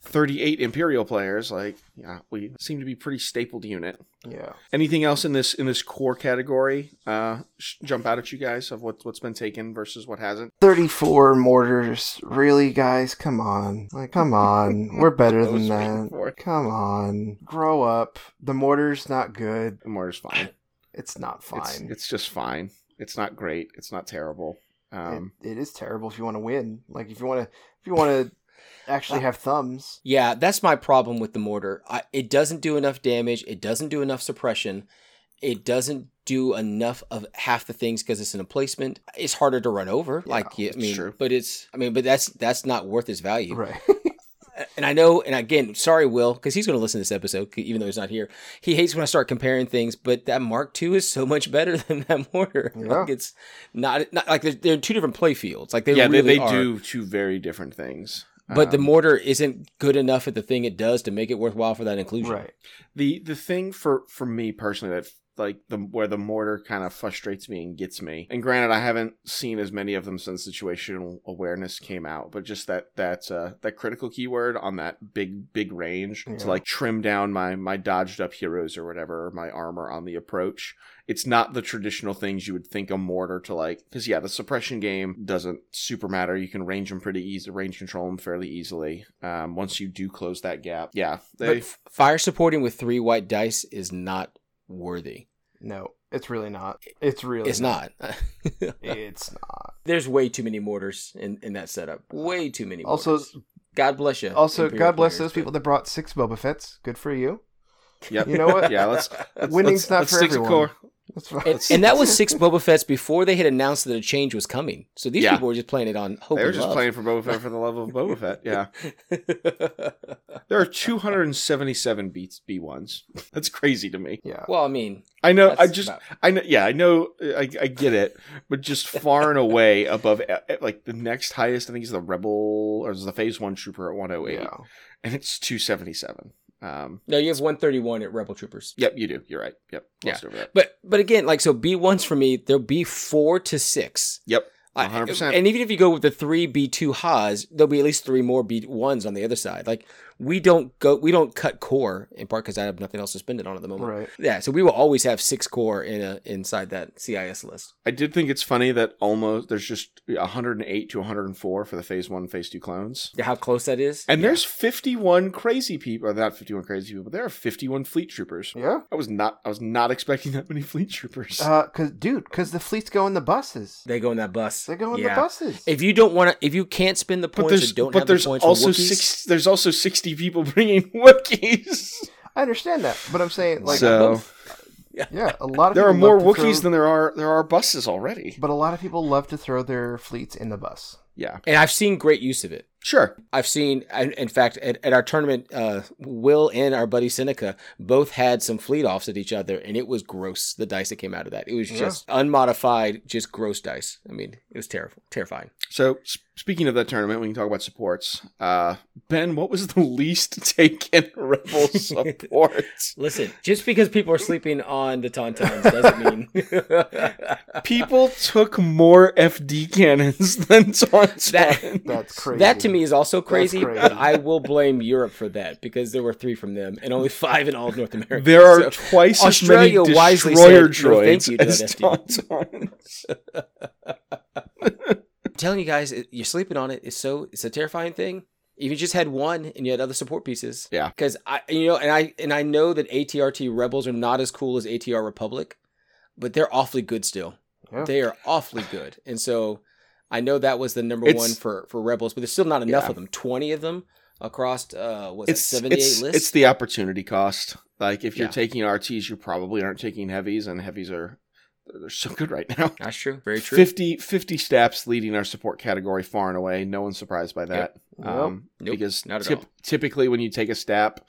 38 imperial players like yeah we seem to be pretty stapled unit Yeah. anything else in this in this core category uh sh- jump out at you guys of what, what's been taken versus what hasn't 34 mortars. Really, guys? Come on. Like, come on. We're better than that. Come on. Grow up. The mortar's not good. the mortar's fine It's not fine. it's just fine it's not great it's not terrible It- um it is terrible if you want to win. Like, if you want to, if you want to actually uh, have thumbs. Yeah, that's my problem with the mortar. I, it doesn't do enough damage. It doesn't do enough suppression. It doesn't do enough of half the things because it's an emplacement. It's harder to run over. Yeah, like yeah, I it's mean, true. but it's I mean, but that's that's not worth its value. Right. And I know, and again, sorry, Will, because he's going to listen to this episode, even though he's not here. He hates when I start comparing things, but that Mark II is so much better than that mortar. Yeah. Like it's not, not like they're, they're two different play fields. Like they yeah, really they, they are. do two very different things. But the Um, mortar isn't good enough at the thing it does to make it worthwhile for that inclusion. right. the the thing for for me personally that like the where the mortar kind of frustrates me and gets me. And granted, I haven't seen as many of them since situational awareness came out, but just that that uh, that critical keyword on that big big range Yeah. to like trim down my my dodged up heroes or whatever, or my armor on the approach. It's not the traditional things you would think a mortar to like, because yeah, the suppression game doesn't super matter. You can range them pretty easy, range control them fairly easily. Um, once you do close that gap, yeah, they, But f- fire supporting with three white dice is not worthy. No, it's really not. It's really. It's not. It's not. There's way too many mortars in, in that setup. Way too many. Also- God bless you. Also, Imperial God bless players, those people that brought six Boba Fett's. Good for you. Yep. You know what? Yeah, let's. let's Winning's let's, not let's for stick to everyone. core. That's fine. And, and that was six Boba Fett's before they had announced that a change was coming. So these Yeah. people were just playing it on hope They were and just love. playing for Boba Fett for the love of Boba Fett. Yeah, there are 277 beats B ones. That's crazy to me. yeah. well, I mean, I know. I just. about- I know. Yeah, I know. I, I get it, but just far and away above, like the next highest, I think is the Rebel or is the Phase One Trooper at 108, yeah. and it's 277. Um. no, you have 131 at Rebel Troopers. Yep, you do. You're right. Yep. Yeah. But but again, like so, B ones for me, there'll be four to six. Yep. 100%. And even if you go with the three B two HAs, there'll be at least three more B ones on the other side. Like we don't go, we don't cut core in part because I have nothing else to spend it on at the moment. Right. Yeah, so we will always have six core in a inside that CIS list. I did think it's funny that almost there's just 108 to 104 for the Phase One, Phase Two clones. Yeah, how close that is. And there's 51 crazy people, or not 51 crazy people, but there are 51 fleet troopers. Yeah. I was not, I was not expecting that many fleet troopers. Uh, cause dude, cause the fleets go in the buses. they go in that bus. They go in Yeah. the buses. If you don't want to, if you can't spend the but points there's, or don't but have the there's points also six, there's also 60 people bringing Wookiees. I understand that, but I'm saying like, so yeah, a lot of there are more love Wookiees throw- than there are there are buses already. But a lot of people love to throw their fleets in the bus. Yeah, and I've seen great use of it. Sure. I've seen, in in fact, at, at our tournament, uh, Will and our buddy Seneca both had some fleet offs at each other, and it was gross. The dice that came out of that, it was Yeah. just unmodified, just gross dice. I mean, it was terrible, terrifying. So speaking of that tournament, we can talk about supports. Uh, ben, what was the least taken rebel support? Listen, just because people are sleeping on the tauntauns doesn't mean People took more FD cannons than Tauntaun. That- That's crazy. that to me is also crazy. crazy. But I will blame Europe for that because there were three from them and only five in all of North America. There are So- twice Australia as many wisely destroyer said, "No, thank droids you as I'm telling you guys, it- you're sleeping on it. It's so it's a terrifying thing. If you just had one and you had other support pieces, Yeah. Because I, you know, and I and I know that ATRT Rebels are not as cool as ATR Republic, but they're awfully good still. Yeah. They are awfully good, and so I know that was the number It's- one for for Rebels, but there's still not enough Yeah. of them. Twenty of them across uh was it seventy eight it's, lists. it's the opportunity cost. Like if you're Yeah. taking RTs, you probably aren't taking heavies, and heavies are they're so good right now. That's true. Very true. 50, 50 STAPs leading our support category far and away. No one's surprised by that. Yep. Um, Nope, because not at typ- all. typically when you take a STAP,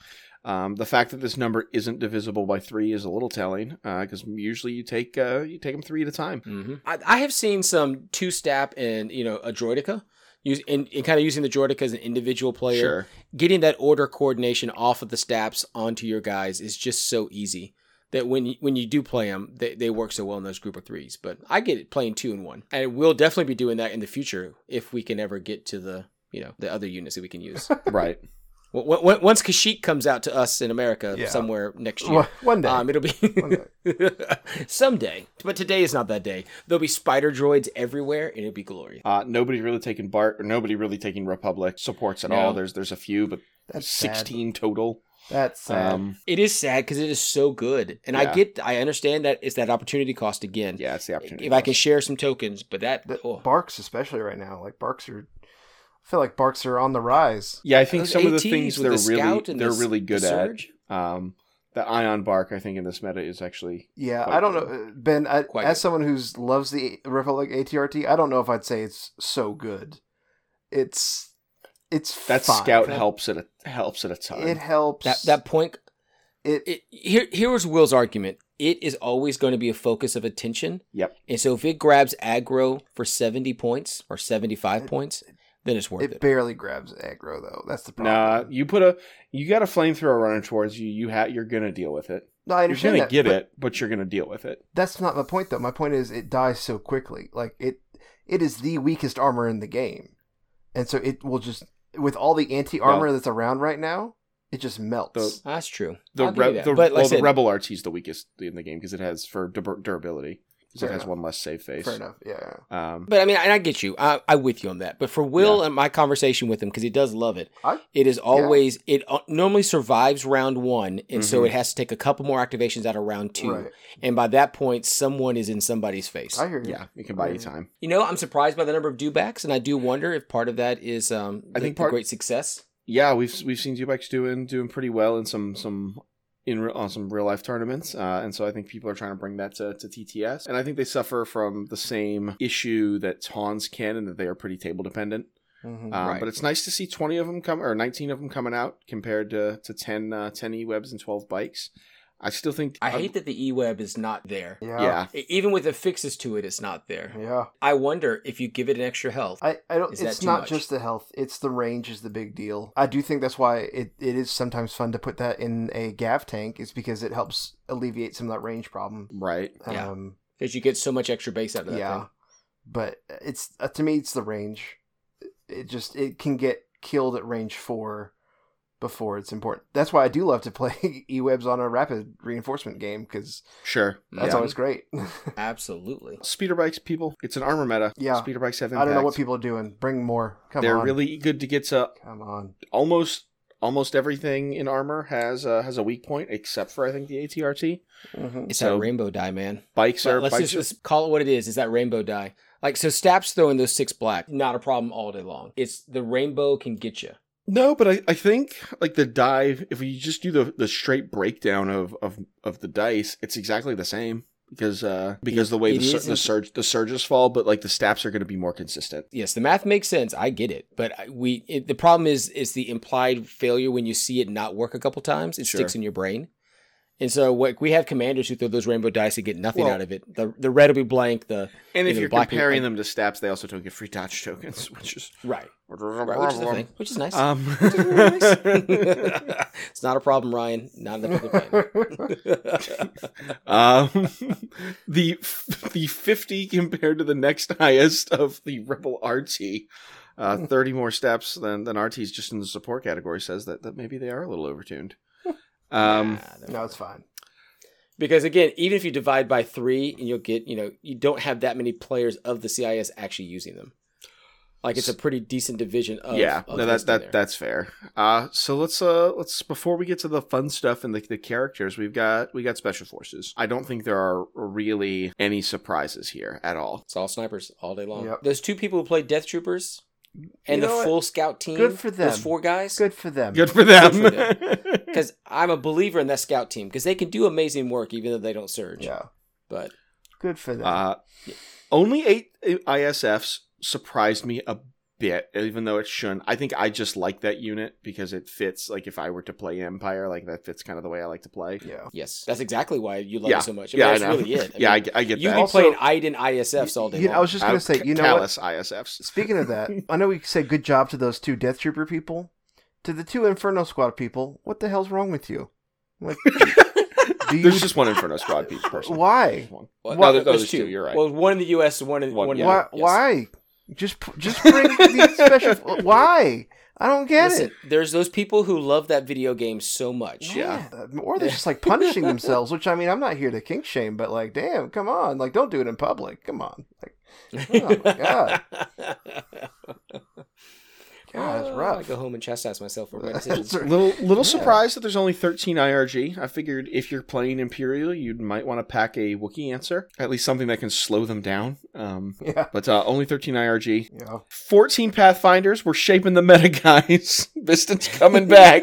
Um, the fact that this number isn't divisible by three is a little telling because usually you take uh, you take them three at a time. hmm I, I have seen some two STAP and you know a droideka. Use, and, and kind of using the droideka as an individual player, Sure. getting that order coordination off of the staps onto your guys is just so easy that when you, when you do play them, they, they work so well in those group of threes. But I get it playing two and one, and we'll definitely be doing that in the future if we can ever get to the you know the other units that we can use. Right. W- w- once Kashyyyk comes out to us in America Yeah. somewhere next year, One- One day. um, it'll be someday. But today is not that day. There'll be spider droids everywhere, and it'll be glorious. Uh, nobody really taking Bart or nobody really taking Republic supports at No. all. There's there's a few, but That's sad. sixteen total. That's sad. Um, It is sad because it is so good, and I get, I understand that it's that opportunity cost again. yeah, it's the opportunity. If I can share some tokens, but that The oh. BARCs, especially right now, like BARCs are. I feel like BARCs are on the rise. yeah, I think Those some of the things they're the really they're the s- really the good at. Um, the Ion BARC, I think, in this meta is actually Yeah, Quite I don't good. know, Ben. I, Quite as good. someone who's loves the Republic ATRT, I don't know if I'd say it's so good. It's it's that fine. scout helps it helps it a ton. It helps. that that point. it, It, here, here was Will's argument. It is always going to be a focus of attention. Yep. And so if it grabs aggro for seventy points or seventy five It- points, then it's worth it it. barely grabs aggro though. That's the problem. Nah, you put a you got a flamethrower running towards you. You ha- you're gonna deal with it. no, I You're gonna that, get but it, but you're gonna deal with it. That's not my point though. My point is it dies so quickly. Like it, it is the weakest armor in the game, and so it will just with all the anti armor that's around right now, it just melts. That's true. The, I'll give you re- that. the, but like well, said, the rebel RT is the weakest in the game because it has for dur- durability because it has enough. one less save face. Fair enough. Yeah. Um, But I mean, and I get you. I, I with you on that. But for Will and my conversation with him, because he does love it, I- it is always it uh, normally survives round one, and so Mhm. it has to take a couple more activations out of round two, Right. and by that point, someone is in somebody's face. I hear you. yeah, it can buy you time. you know, I'm surprised by the number of dewbacks, and I do wonder if part of that is um, I the- think the part- great success. Yeah, we've we've seen Dewbacks doing doing pretty well in some some in re- on some real life tournaments, uh, and so I think people are trying to bring that to, to TTS, and I think they suffer from the same issue that Tawns can, and that they are pretty table dependent. Mhm. Um, Right. But it's nice to see 20 of them come, or 19 of them coming out compared to, to 10, uh, 10 E-Webs and 12 bikes. I still think. I hate that the E-Web is not there. yeah. Yeah. Even with the fixes to it, it's not there. Yeah. I wonder if you give it an extra health. I, I don't Is that it's too not much? just the health, it's the range is the big deal. I do think that's why it, it is sometimes fun to put that in a gav tank, is because it helps alleviate some of that range problem. Right. Yeah. Um Because you get so much extra base out of that yeah. thing. But it's uh, to me it's the range. It just it can get killed at range 4 before it's important. That's why I do love to play E-webs on a rapid reinforcement game cuz Sure. that's Yeah. always great. Absolutely. Speeder bikes, people. It's an armor meta. Yeah. Speeder bikes have I don't know what people are doing. Bring more. Come They're on. really good to get to Come on. almost almost everything in armor has uh, has a weak point except for I think the ATRT. Mhm. It's So- that rainbow die, man. Bikes are let's bikes just are- let's call it what it is. Is that rainbow die? Like so, Staps throwing those six black, not a problem all day long. It's the rainbow can get you. No, but I, I think like the dive, if we just do the, the straight breakdown of, of, of the dice, it's exactly the same because uh because It- the way the, sur- the surge the surges fall, but like the staps are going to be more consistent. Yes, the math makes sense. I get it, but we it, the problem is is the implied failure when you see it not work a couple times. It Sure. sticks in your brain. And so, what we have commanders who throw those rainbow dice and get nothing Well- out of it. The the red will be blank. The And if you're black comparing them to staps, they also don't get free touch tokens, which is right, right, which is the thing, which is nice. Um, Which is really nice. it's not a problem, Ryan. Not in the public um, the the fifty compared to the next highest of the Rebel RT, uh, thirty more STAPs than than RT's just in the support category says that that maybe they are a little overtuned. Um, Nah, No, it's fine. because again, even if you divide by three, and you'll get, you know, you don't have that many players of the CIS actually using them. Like it's a pretty decent division of yeah, of no, this that that there. that's fair. Uh, so let's uh let's before we get to the fun stuff and the, the characters, we've got we got special forces. I don't think there are really any surprises here at all. It's all snipers all day long. Yep. Those two people who played Death Troopers and You the know what? full scout team. Good for them. Those four guys. Good for them. Good for them. Because I'm a believer in that scout team because they can do amazing work even though they don't surge. Yeah. But Good for them. uh, only eight ISFs surprised me a bit, even though it shouldn't. I think I just like that unit because it fits. Like if I were to play Empire, like that fits kind of the way I like to play. Yeah. Yes, that's exactly why you love Yeah. it so much. I Yeah, mean, I that's know. really it. I yeah, I, mean, get- I get you that. can Also- play Iden ISFs all day You know, I was just gonna Uh, say, you know what? ISFs. Speaking of that, I know we said good job to those two Death Trooper people. To the two Inferno Squad people, what the hell's wrong with you? Like, you There's just one Inferno Squad piece person. why? One. Well, No, there- there's there's two, you're right. Well, one in the U.S. and one in One- one. in yeah. Why? Yes. Why? Just just bring these special. Why? I don't get Listen, it. there's those people who love that video game so much. Yeah. Uh, Or they're just like punishing themselves, which I mean, I'm not here to kink shame, but like, damn, come on, like, don't do it in public. Come on, like, Oh my God. God, it's Oh, rough. I go home and chastise myself for my decisions. right. Little little Yeah. surprised that there's only 13 IRG. I figured if you're playing Imperial, you might want to pack a Wookiee answer, at least something that can slow them down. Um, Yeah, but uh, only 13 IRG. yeah. 14 Pathfinders. We're shaping the meta, guys. Bistan's coming back.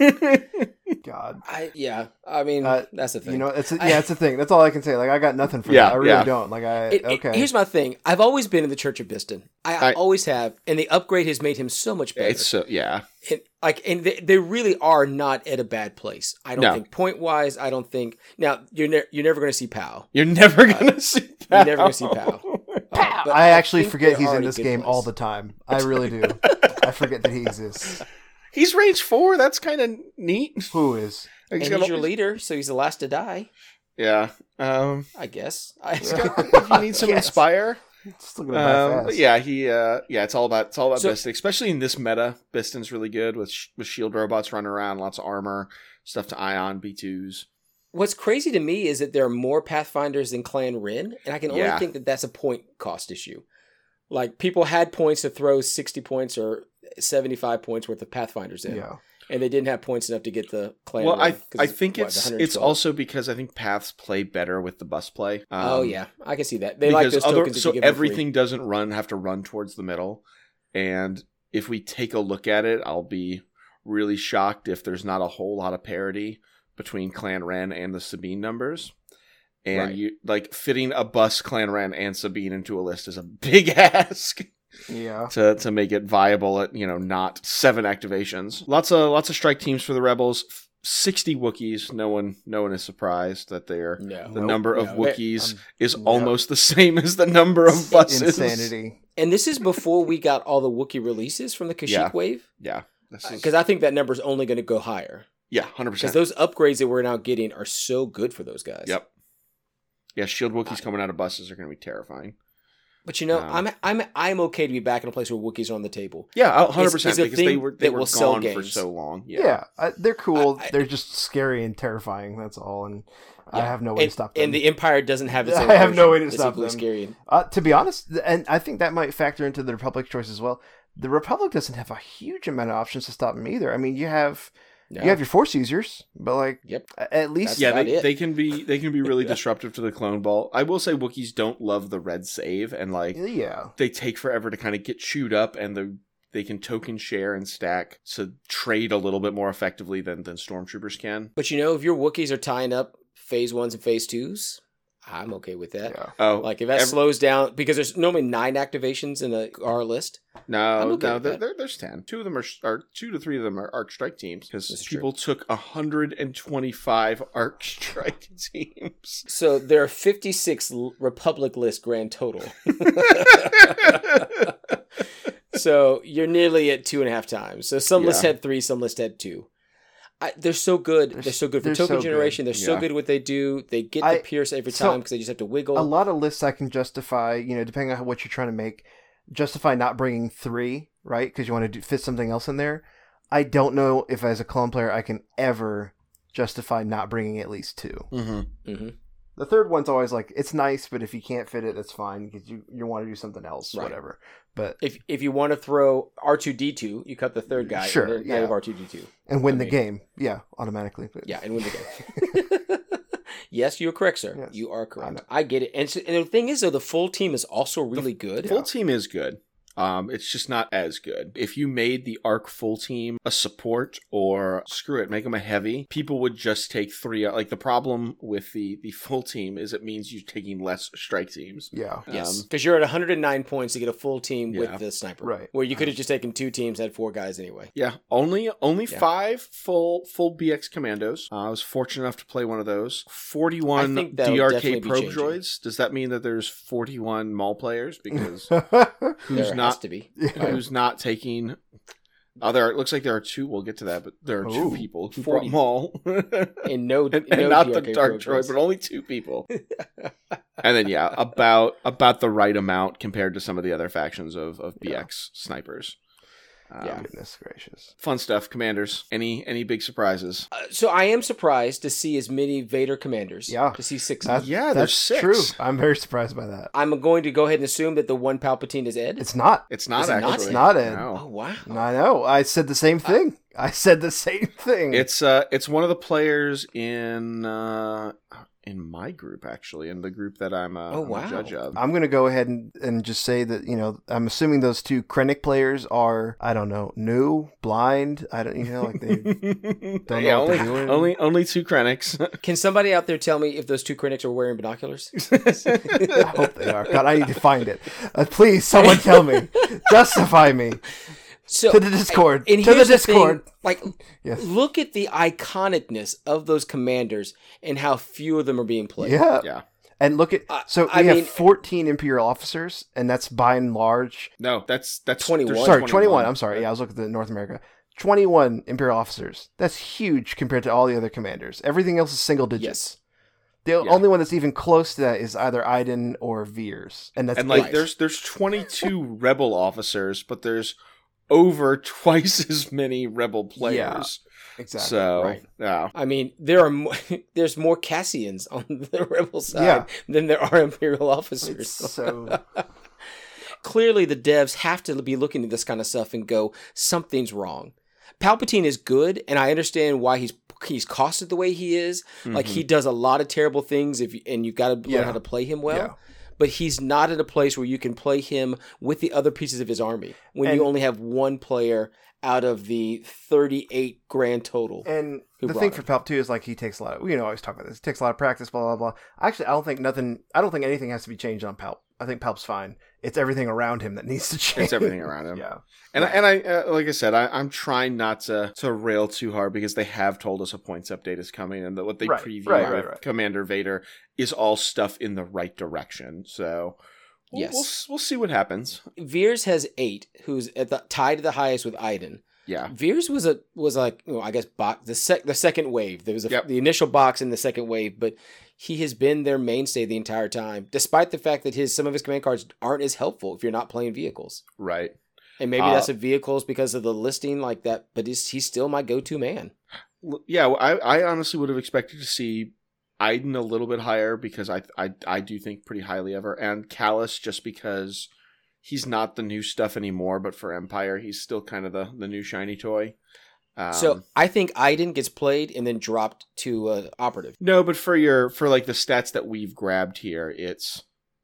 God. I yeah. I mean, Uh, that's the thing. You know, it's a, I- yeah, it's a thing. That's all I can say. Like, I got nothing for Yeah, that. I really yeah. don't. Like, I It- it- okay. here's my thing. I've always been in the Church of Bistan. I, I I- always have, and the upgrade has made him so much better. it's so yeah. and, like, and they, they really are not at a bad place. I don't No. think point wise. I don't think now you're ne- you're never going to see Pao. You're never gonna see. You're never gonna see Pao. Uh, I actually think forget he's in this game place. all the time. I really do. I forget that he exists. He's range four. That's kind of neat. Who is? And He's he's got your leader, so he's the last to die. Yeah. Um, I guess. I, if you need some Yes. inspire, Still gonna Um, fast. yeah, he uh, yeah, it's all about it's all about So- Bistan, especially in this meta. Bistan's really good with sh- with shield robots running around, lots of armor, stuff to ion B twos. What's crazy to me is that there are more Pathfinders than Clan Wren, and I can only Yeah. think that that's a point cost issue. Like people had points to throw sixty points or seventy-five points worth of Pathfinders in, Yeah. and they didn't have points enough to get the Clan. Well, I I think what, it's it's also because I think paths play better with the bus play. Um, oh yeah, I can see that. They like those other tokens. so you give them free. everything doesn't run have to run towards the middle, and if we take a look at it, I'll be really shocked if there's not a whole lot of parity between Clan Wren and the Sabine numbers. And Right. you like fitting a bus Clan Wren and Sabine into a list is a big ask Yeah. to to make it viable at you know not seven activations. Lots of lots of strike teams for the rebels. Sixty Wookiees. No one no one is surprised that they're No. the Nope. number of No. Wookiees Um, is yeah. almost the same as the number of buses. Insanity. And this is before we got all the Wookiee releases from the Kashyyyk Yeah. wave, Yeah, this is because I think that number is only going to go higher. yeah, hundred percent. Because those upgrades that we're now getting are so good for those guys. Yep. Yeah, Shield Wookiees coming out of buses are going to be terrifying. But you know, Um, I'm I'm I'm okay to be back in a place where Wookiees are on the table. Yeah, hundred percent because they were they were will sell gone for so long. Yeah, Yeah, I, they're cool. I- I- they're just scary and terrifying. That's all. And I have no way and, to stop them. and the Empire doesn't have its Own I own. have no way to that's stop equally them. Scary. uh, to be honest, and I think that might factor into the Republic choice as well. The Republic doesn't have a huge amount of options to stop them either. I mean, you have No. you have your Force users, but like Yep. at least That's yeah, they, it. they can be they can be really disruptive to the clone ball. I will say Wookiees don't love the red save and like yeah. they take forever to kind of get chewed up and the they can token share and stack to trade a little bit more effectively than than stormtroopers can. But you know, if your Wookiees are tying up phase ones and phase twos, I'm okay with that. Yeah. Oh, Like if that Every- slows down because there's normally nine activations in a our list. No, okay no, there, there, there's ten. Two of them are, are two to three of them are arc strike teams because That's true. people took hundred and twenty five arc strike teams. So there are 56 Republic list grand total. so you're nearly at two and a half times. So some lists Yeah. had three, some lists had two. I, they're so good. They're, They're so good for token so good. generation. They're so good at what they do. They get I- the pierce every time because they just have to wiggle. A lot of lists I can justify, you know, depending on what you're trying to make, justify not bringing three, right? Because you want to do, fit something else in there. I don't know if as a clone player I can ever justify not bringing at least two. Mm-hmm. hmm The third one's always like it's nice, but if you can't fit it, that's fine because you, you want to do something else, Right. whatever. But If if you want to throw R two D two, you cut the third guy. Sure, yeah. you R two D two. and win I the mean- game, yeah, automatically. But Yeah, and win the game. yes, you're correct, sir. Yes. You are correct. know. I, get it. And, so, and the thing is, though, the full team is also really good. Full team is good. Um, it's just not as good. If you made the arc full team a support or screw it, make them a heavy, people would just take three. Like the problem with the the full team is it means you're taking less strike teams. Yeah. Yes, Um, because you're at 109 points to get a full team Yeah. with the sniper. Right. Where you could have just taken two teams, had four guys anyway. Yeah, only only Yeah. five full full BX commandos. Uh, I was fortunate enough to play one of those. Forty one I think DRK probe droids. Does that mean that there's forty one Maul players? Because who's there has not to be. who's not taking? Oh, there. It looks like there are two. We'll get to that, but there are two people who 40. brought Maul, and, And no, and no not the Dark probe Droid, but only two people. and then yeah, about about the right amount compared to some of the other factions of of BX snipers. Um, Yeah. Goodness gracious. fun stuff. Commanders. Any any big surprises? Uh, so I am surprised to see as many Vader commanders. Yeah. To see six. That's, Yeah, there's that's six. true. I'm very surprised by that. I'm going to go ahead and assume that the one Palpatine is Ed. It's not. It's not Is it not? actually. It's not Ed. No. oh wow. I know. I said the same thing. I said the same thing. It's uh it's one of the players in uh in my group actually, in the group that I'm uh Oh, I'm a judge of. I'm gonna go ahead and, and just say that you know I'm assuming those two Krennic players are I don't know new blind I don't you know like they don't yeah, know what only, they're doing. only only two Krennics. Can somebody out there tell me if those two critics are wearing binoculars? I hope they are. God, I need to find it. Uh, please, someone tell me, justify me So to the Discord. And to the here's the Discord. thing, like, Yes. look at the iconicness of those commanders and how few of them are being played. Yeah. yeah. And look at uh, I- so we I have mean- 14 Imperial officers, and that's by and large. No, that's that's 21. Sorry, 21. I'm sorry. Yeah, I was looking at North America. 21 Imperial officers. That's huge compared to all the other commanders. Everything else is single digits. Yes. The Yeah. only one that's even close to that is either Iden or Veers, and that's And like Right. there's there's 22 rebel officers, but there's over twice as many rebel players. Yeah, exactly So, right. yeah. I mean, there are more, there's more Cassians on the rebel side Yeah. than there are Imperial officers. It's so Clearly, the devs have to be looking at this kind of stuff and go, something's wrong. Palpatine is good, and I understand why he's he's costed the way he is. Like Mm-hmm. he does a lot of terrible things, if you, and you've got to learn Yeah. how to play him well. Yeah. But he's not at a place where you can play him with the other pieces of his army when And- you only have one player out of the 38 grand total. And the thing him? for Palp too is like he takes a lot. Of, you know, I always talk about this. It takes a lot of practice. Blah blah blah. Actually, I don't think nothing. I don't think anything has to be changed on Palp. I think Palp's fine. It's everything around him that needs to change. It's everything around him. yeah. And I, and I uh, like I said, I, I'm trying not to to rail too hard because they have told us a points update is coming, and that what they Right, preview right, with right, right. Commander Vader is all stuff in the right direction. So we'll, Yes. we'll we'll see what happens. Veers has eight, who's at the tied to the highest with Iden. Yeah, Veers was a was like well, I guess box the sec the second wave. There was a, Yep. the initial box in the second wave, but he has been their mainstay the entire time, despite the fact that his some of his command cards aren't as helpful if you're not playing vehicles. right. And maybe Uh, that's a vehicles because of the listing like that, but he's he's still my go to man. Yeah, well, I I honestly would have expected to see Iden a little bit higher because I I I do think pretty highly of her, and Kallus just because he's not the new stuff anymore, but for Empire he's still kind of the the new shiny toy. Um, so I think Iden gets played and then dropped to uh, operative. No, but for your for like the stats that we've grabbed here, it's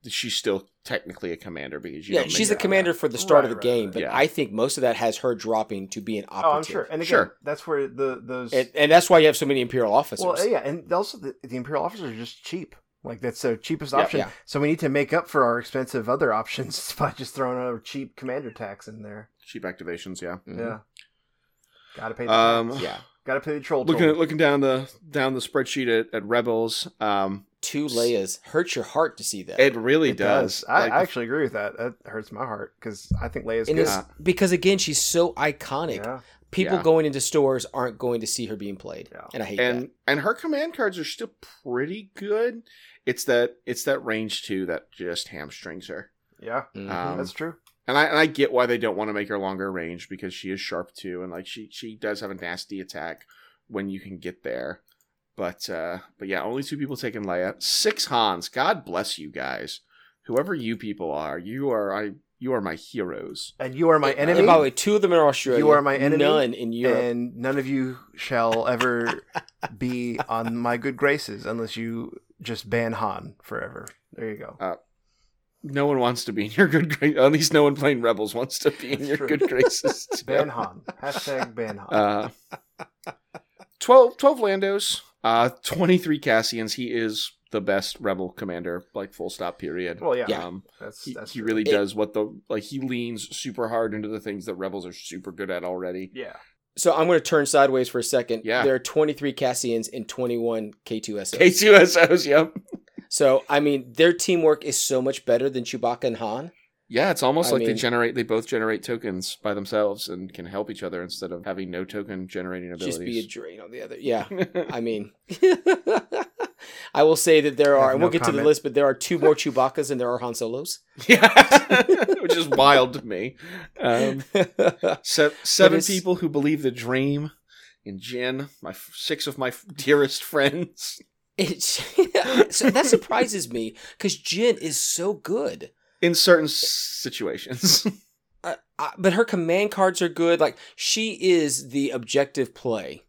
she's still technically a commander because you yeah, don't she's make the her- commander for the start of the Right, right, game, right. but Yeah. I think most of that has her dropping to be an operative. Oh, I'm sure. And again, Sure. that's where the those. and, and that's why you have so many imperial officers. well, yeah, and also the, the Imperial officers are just cheap. Like that's the cheapest Yeah, option. yeah. So we need to make up for our expensive other options by just throwing a cheap commander tax in there. cheap activations. Yeah. Mhm. Yeah. Got to pay the Um, tax. Yeah. Got to pay the troll. looking toll. at looking down the down the spreadsheet at, at Rebels, um, Two Leias hurts your heart to see that. it really It does. I, Like, I actually agree with that. That hurts my heart because I think Leia's and good. it's because again, she's so iconic. Yeah. People Yeah. going into stores aren't going to see her being played, Yeah. and I hate and that. and her command cards are still pretty good. It's that it's that range two that just hamstrings her. Yeah. Mhm. Um, That's true. And I and I get why they don't want to make her longer range because she is sharp too, and like she she does have a nasty attack when you can get there. But uh but yeah, only two people taking Leia. Six Hans. God bless you guys. Whoever you people are, you are I you are my heroes. And you are my And enemy. by the way, two of them are Australia. You are my enemy, None in Europe. and none of you shall ever be on my good graces unless you just ban Han forever. There you go. No one wants to be in your good graces. At least no one playing Rebels wants to be in your True. good graces. Ban Han. Hashtag ban Han. Uh, 12, 12 Landos, uh, 23 Cassians. He is the best Rebel commander, like full stop, period. well, yeah. yeah. Um, That's he, that's he true. really It- does what the, like, he leans super hard into the things that Rebels are super good at already. Yeah. So I'm going to turn sideways for a second. Yeah. There are 23 Cassians and 21 K2SOs. K2SOs, yep. So, I mean, their teamwork is so much better than Chewbacca and Han. Yeah, it's almost I like they generate, they both generate tokens by themselves and can help each other instead of having no token generating abilities. Just be a drain on the other. Yeah. I mean, I will say that there are, have and no we'll get to the list, but there are two more Chewbaccas and there are Han Solos. yeah, which is wild to me. Um, se- seven people who believe the dream in Jyn, my f- six of my f- dearest friends. It's, so that surprises me because Jyn is so good. In certain situations, Uh, uh, but her command cards are good. Like she is the objective play.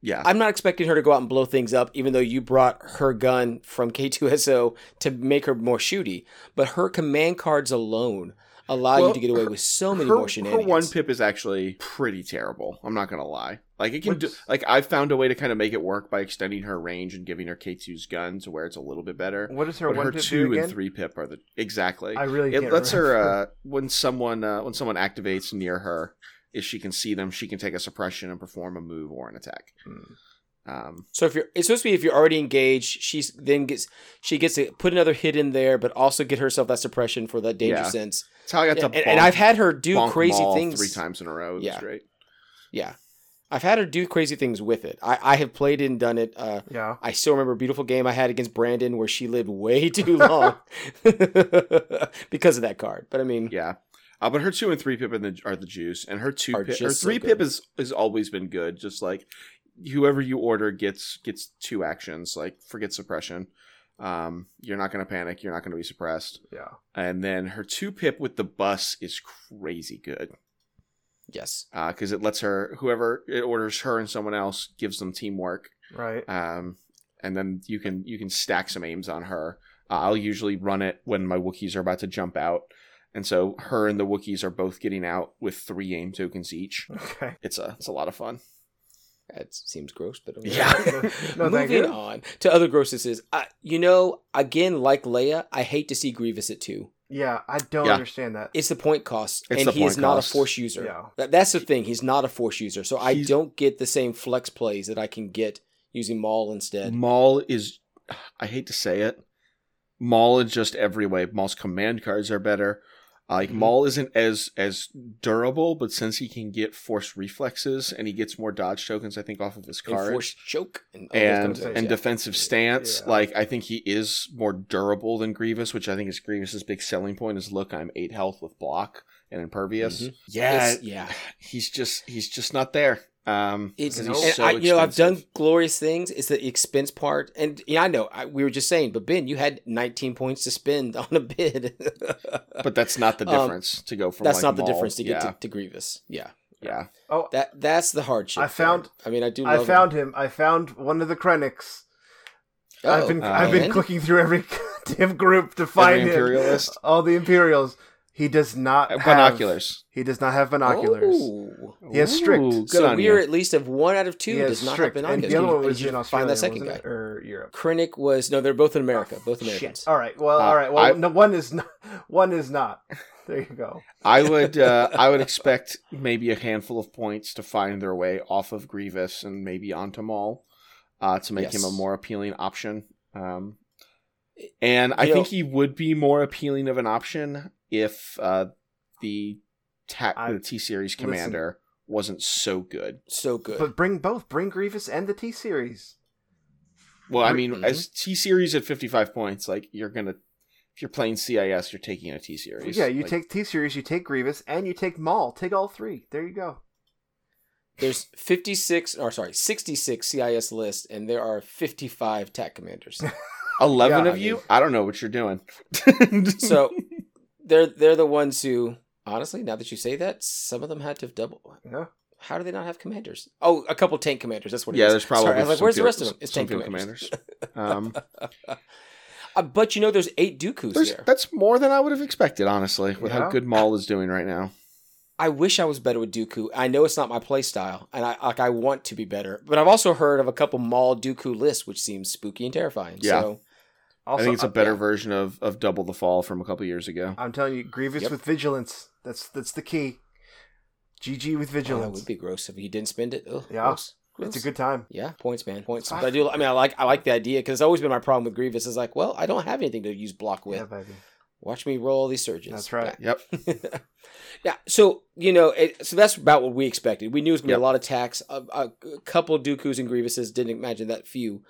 yeah, I'm not expecting her to go out and blow things up, even though you brought her gun from K2SO to make her more shooty. But her command cards alone allow Well, you to get away her- with so many her, more her one pip is actually pretty terrible. I'm not gonna lie. Like it can do. Like I found a way to kind of make it work by extending her range and giving her K2's gun to where it's a little bit better. What is her But one her pip two again? and three pip are the exactly. I really it can't lets her uh, when someone uh, when someone activates near her if she can see them she can take a suppression and perform a move or an attack Hmm. Um, So if you're, it's supposed to be if you're already engaged, she's then gets she gets to put another hit in there, but also get herself that suppression for that danger Yeah. sense. it's how i got Yeah, to and, and I've had her do bonk crazy Maul things three times in a row it Yeah. great Yeah, I've had her do crazy things with it. I, I have played it and done it. Uh, Yeah. I still remember a beautiful game I had against Brandon where she lived way too long because of that card. But I mean, yeah uh, but her two and three pip are the, are the juice and her two Are pip, her just so three good. pip is has always been good just like whoever you order gets gets two actions like forget suppression. Um, you're not going to panic you're not going to be suppressed. Yeah. and then her two pip with the bus is crazy good. Yes, because it lets her whoever it orders her and someone else gives them teamwork. Right. um, and then you can you can stack some aims on her. Uh, i'll usually run it when my wookiees are about to jump out. And so her and the wookiees are both getting out with three aim tokens each. Okay. it's a it's a lot of fun that seems gross, but okay. Yeah. No, thank Moving you. on to other grossnesses. I, you know, again, like Leia, I hate to see Grievous at two. Yeah, I don't Yeah. understand that. It's the point cost, It's and he is point not cost. a force user. Yeah. That, that's the thing. He's not a force user, so I He's- don't get the same flex plays that I can get using Maul instead. Maul is, I hate to say it, Maul is just every way. Maul's command cards are better. Like Mhm. Maul isn't as as durable, but since he can get force reflexes and he gets more dodge tokens, I think off of his And card force choke and, all and kind of things, and yeah. defensive stance, Yeah. like I think he is more durable than Grievous, which I think is Grievous's big selling point. Is look, I'm eight health with block and impervious. Mhm. Yeah, It's- yeah. he's just he's just not there. Um, It's 'cause and and so I, you know I've done glorious things. It's the expense part, and yeah, I know I, we were just saying, but Ben, you had 19 points to spend on a bid. but that's not the Um, difference to go from. that's like, not the Maul. difference to get yeah, to, to Grievous. Yeah, yeah. Oh, that that's the hardship. I found- there. I mean, I do. I found him. I found one of the Krennics. Him. I've Oh, been uh, I've been and? clicking through every damn group to find him. Imperialist? All the Imperials. He does not Uh, have Binoculars. He does not have binoculars. Ooh. He has strict. Ooh, good So on we are at least of one out of two He does not strict. have And the other one was did you in find that second guy. it? or Europe. Krennic was no, they're both in America, both Shit. Americans. All right. Well, Uh, all right. Well, I- no, one is not. One is not. There you go. I would uh, I would expect maybe a handful of points to find their way off of Grievous and maybe onto Maul uh, to make him a more appealing option. Um, and I You think know- he would be more appealing of an option if uh, the ta- I- the T series commander wasn't so good. So good. But bring both. Bring Grievous and the T series. Well, I mean, Mhm. as T series at fifty five points, like you're gonna if you're playing CIS, you're taking a T series. Yeah, you Like, take T series, you take Grievous, and you take Maul. Take all three. There you go. There's 56, or sorry, 66 CIS lists, and there are 55 TAC commanders. eleven Yeah, of I you. I don't know what you're doing. so they're they're the ones who, honestly, now that you say that, some of them had to have double. Yeah. How do they not have commanders? Oh, a couple tank commanders. That's what. it yeah, is. there's probably Sorry, I was like, where's the rest of them? It's tank field commanders. Um, Uh, but you know, there's eight Dooku's There's, there. that's more than I would have expected, honestly, with how good Maul is doing right now. I wish I was better with Dooku. I know it's not my play style, and I like I want to be better. But I've also heard of a couple Maul Dooku lists, which seems spooky and terrifying. Yeah. So Also, I think it's a uh, better yeah. version of, of Double the Fall from a couple years ago. I'm telling you, Grievous Yep. with vigilance. That's that's the key. GG with oh, that would be gross if he didn't spend it. Ugh, Yeah. gross. it's a good time. Yeah, points, man, points. Fine. But I do. I mean, I like I like the idea because it's always been my problem with Grievous. Is like, well, I don't have anything to use block with. Yeah, baby. Watch me roll all these surges. That's right. Yep. yeah. So you know, it, so that's about what we expected. We knew it was gonna Yep. be a lot of attacks. A, a couple Dooku's and Grievouses. Didn't imagine that few.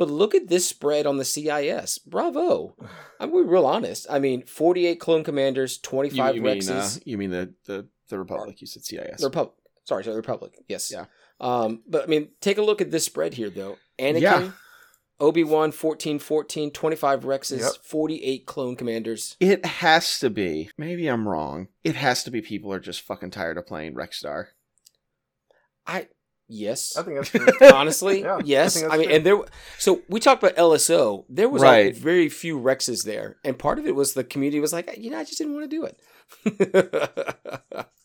But look at this spread on the CIS. Bravo. I'm be real honest. I mean, 48 clone commanders, 25 you mean, Rexes. uh, you mean the, the, the Republic? You said CIS. The Republic. Sorry, sorry, the Republic. Yes. Yeah. Um, but I mean, take a look at this spread here, though. Anakin, Yeah. Obi Wan, 14, 14, 25 Rexes, Yep. 48 clone commanders. It has to be. Maybe I'm wrong. It has to be people are just fucking tired of playing Rexstar. I yes. I think that's true. Honestly, Yeah, I yes. think I, mean, fair. and there. So we talked about LSO. There was a- Right. very few Rexes there, and part of it was the community was like, you know, I just didn't want to do it.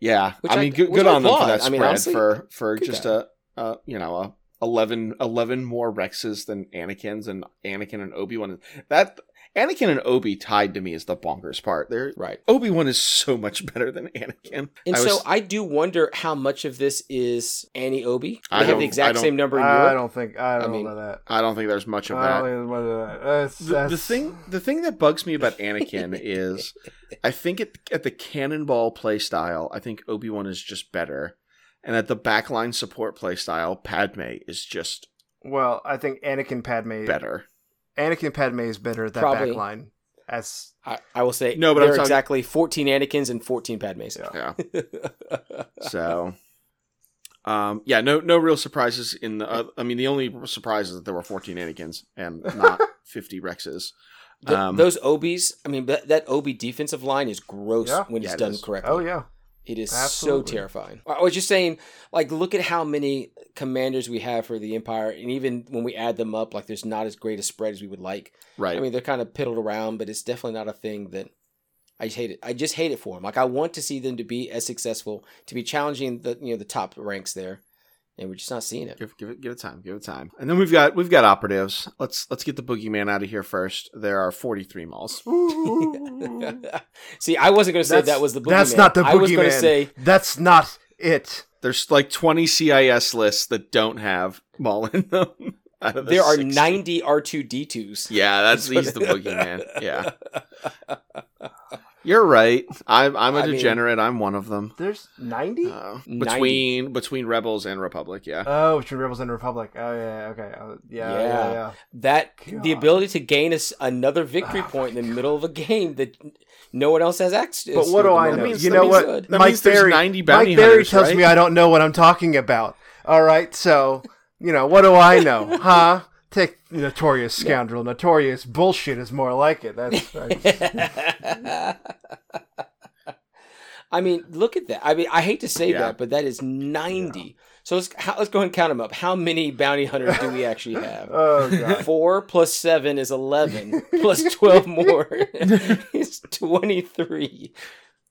Yeah, Which I I- mean, good, good I on them for applaud. that I spread mean, honestly, for for just guy. a, a you know a 11, 11 more Rexes than Anakin's and Anakin and Obi Wan. That Anakin and Obi tied to me is the bonkers part. There, right. Obi Wan is so much better than Anakin. And I so was- I do wonder how much of this is Annie Obi. They I have the exact same number in I Europe. don't think I don't mean, know that. I don't think there's much of I that. don't think there's much of that. That's, the, the thing the thing that bugs me about Anakin is I think at, at the cannonball play style, I think Obi-Wan is just better. And at the backline support play style, Padme is just Well, I think Anakin Padme better. Anakin Padme is better at that Probably. backline. As I, I will say No, but there I'm are talking- exactly 14 Anakins and 14 Padmes. Yeah. Yeah. So um yeah, no no real surprises in the uh, I mean the only surprise is that there were 14 Anakins and not 50 Rexes. Th- Um, those Obis, I mean, that, that Obi defensive line is gross Yeah. when Yeah, it's it done is. correctly. oh yeah, It is Absolutely. so terrifying. I was just saying, like, look at how many commanders we have for the Empire, and even when we add them up, like, there's not as great a spread as we would like. right. I mean, they're kind of piddled around, but it's definitely not a thing that I just hate it. I just hate it for them. Like, I want to see them to be as successful, to be challenging the you know the top ranks there, and we're just not seeing it. Give, give it give it time. Give it time. And then we've got we've got operatives. Let's let's get the boogeyman out of here first. There are 43 Mauls. see, I wasn't going to say That's- that was the boogeyman. that's not the I was going to say that's not it. There's like 20 CIS lists that don't have Maul in them. the there are 90 R2D2s. Yeah, that's he's the boogeyman. Yeah, you're right. I'm I'm a I mean- degenerate. I'm one of them. There's ninety. Uh, 90. between between rebels and republic. Yeah. oh, between Rebels and Republic. Oh yeah, okay. Uh, yeah, yeah, Yeah. yeah, That the ability to gain us another victory Oh, point in the middle of a game that no one else has access. But to what do I know? means- you know what? good. That Mike means there's 90 bounty Mike Berry hunters, tells right? me I don't know what I'm talking about. All right, so you know what do I know, huh? Take notorious scoundrel, yeah. notorious bullshit is more like it. That's. that's... I mean, look at that. I mean, I hate to say yeah. that, but that is ninety. Yeah. So let's how, let's go and count them up. How many bounty hunters do we actually have? Oh, Four seven is eleven. plus twelve more is twenty three.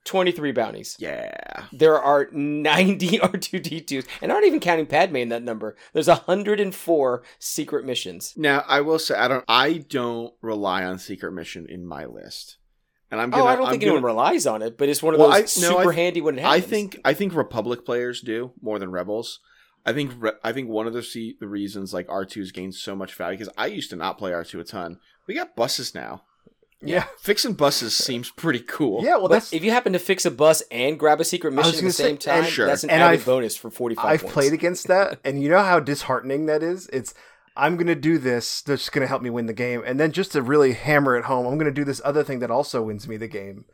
23 bounties. Yeah. There are 90 R2D2s, and aren't even counting Padme in that number. There's 104 secret missions. Now, I will say I don't I don't rely on secret mission in my list. And I'm oh, gonna, oh, I don't I'm think gonna, anyone relies on it, but it's one of well, those I, no, super I, handy when it happens. I think I think Republic players do more than Rebels. I think I think one of the see, the reasons like R2's gained so much value because I used to not play R2 a ton. We got buses now. Yeah. Fixing buses seems pretty cool. Yeah. Well, But that's if you happen to fix a bus and grab a secret mission at the gonna same time, Sure. that's an And added I've- bonus for 45 I've points. played against that, and you know how disheartening that is. It's I'm gonna do this that's gonna help me win the game, and then just to really hammer it home, I'm gonna do this other thing that also wins me the game.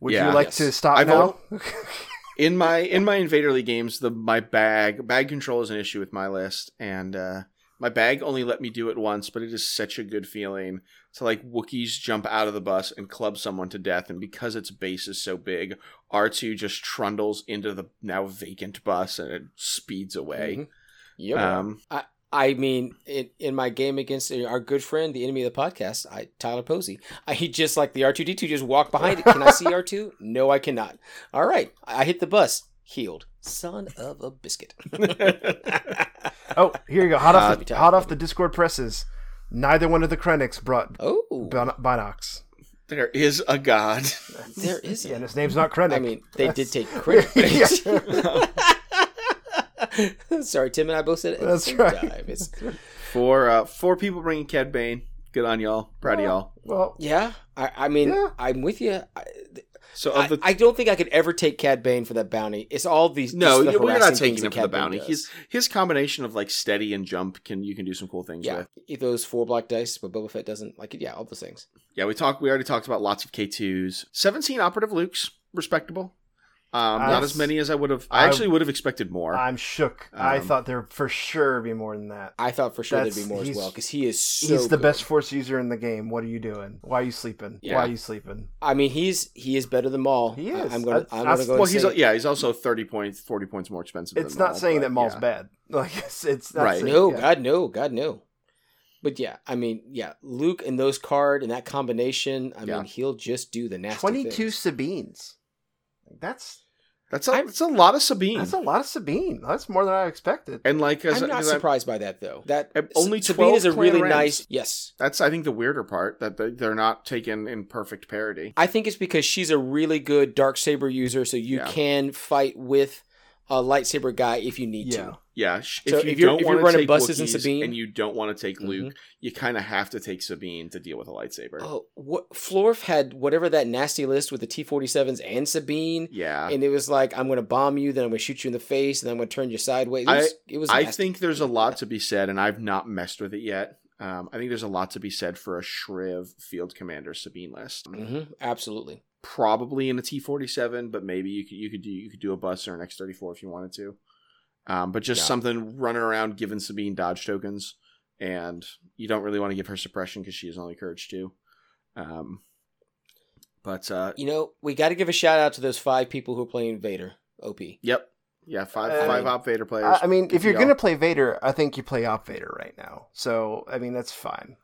Would Yeah. you like Yes. to stop I've now? in my in my Invader League games, the my bag bag control is an issue with my list, and uh, my bag only let me do it once, but it is such a good feeling to like Wookiees jump out of the bus and club someone to death, and because its base is so big, R two just trundles into the now vacant bus and it speeds away. Mhm. Yep. Um, I mean, in, in my game against our good friend, the enemy of the podcast, I Tyler Posey, I he just like the R two D two just walked behind it. Can I see R two? No, I cannot. All right, I hit the bus. Healed. Son of a biscuit. Oh, here you go. Hot off, Uh, the, hot off the Discord presses. Neither one of the Krennics brought oh, Bin- Binox. there is a god. there is. Yeah, and his name's not Krennic. I mean, they did take credit. Sorry, Tim and I both said it. At That's the same right. Time. It's, Four uh, four people bringing Cad Bane. Good on y'all. Proud of y'all. well, yeah, I, I mean, Yeah. I'm with you. I, So I, the I don't think I could ever take Cad Bane for that bounty. It's all these. no, the you're not taking him for the Cad Bane bounty. His his combination of like steady and jump can you can do some cool things yeah, with. throws four black dice, but Boba Fett doesn't. Like, it. yeah, all those things. Yeah, we talked. We already talked about lots of K twos. Seventeen operative Lukes, respectable. Um, not as many as I would have. I, I- actually would have expected more. I'm shook. I Um, thought there for sure be more than that. I thought for sure there'd be more as well because he is so. He's the good. best force user in the game. What are you doing? Why are you sleeping? Yeah. Why are you sleeping? I, mean, he's he is better than Maul. He I- is. I'm gonna. I'm gonna go. well, he's say yeah, he's also thirty points, forty points more expensive. It's than not Maul, saying that Maul's yeah. bad. Like it's it's not Right. saying- No, yeah. God, no, God, no. But yeah, I mean, yeah, Luke and those card and that combination. I Yeah. mean, he'll just do the nasty. Twenty-two. Sabines. That's That's a, I'm- that's a lot of Sabine. that's a lot of Sabine. That's more than I expected. and like, as, I'm not 'cause I- surprised by that though. That only Sabine is a really Rams. nice. Yes, that's I think the weirder part that they- they're not taken in perfect parity. I think it's because she's a really good dark saber user, so you Yeah. can fight with a lightsaber guy if you need Yeah. to. Yeah, sh- So if you if you're- don't want to running take buses Wookiees Sabine- and you don't want to take Luke, Mhm. you kind of have to take Sabine to deal with a lightsaber. Oh, what Florf had whatever that nasty list with the T-47s and Sabine, yeah, and it was like I'm going to bomb you, then I'm going to shoot you in the face, and then I'm going to turn you sideways. It was, it was I think there's a lot to be said, and I've not messed with it yet. Um, I think there's a lot to be said for a Shriv Field Commander Sabine list. hmm absolutely. Probably in a T47, but maybe you could you could do you could do a bus or an X34 if you wanted to. Um, but just Yeah. something running around giving Sabine dodge tokens, and you don't really want to give her suppression because she is only courage two. Um, but uh, You know, we got to give a shout out to those five people who are playing Vader. OP. Yep. Yeah, five Uh, five op Vader players. I, I mean, if you're y'all. gonna play Vader, I think you play Op Vader right now. So I mean, that's fine.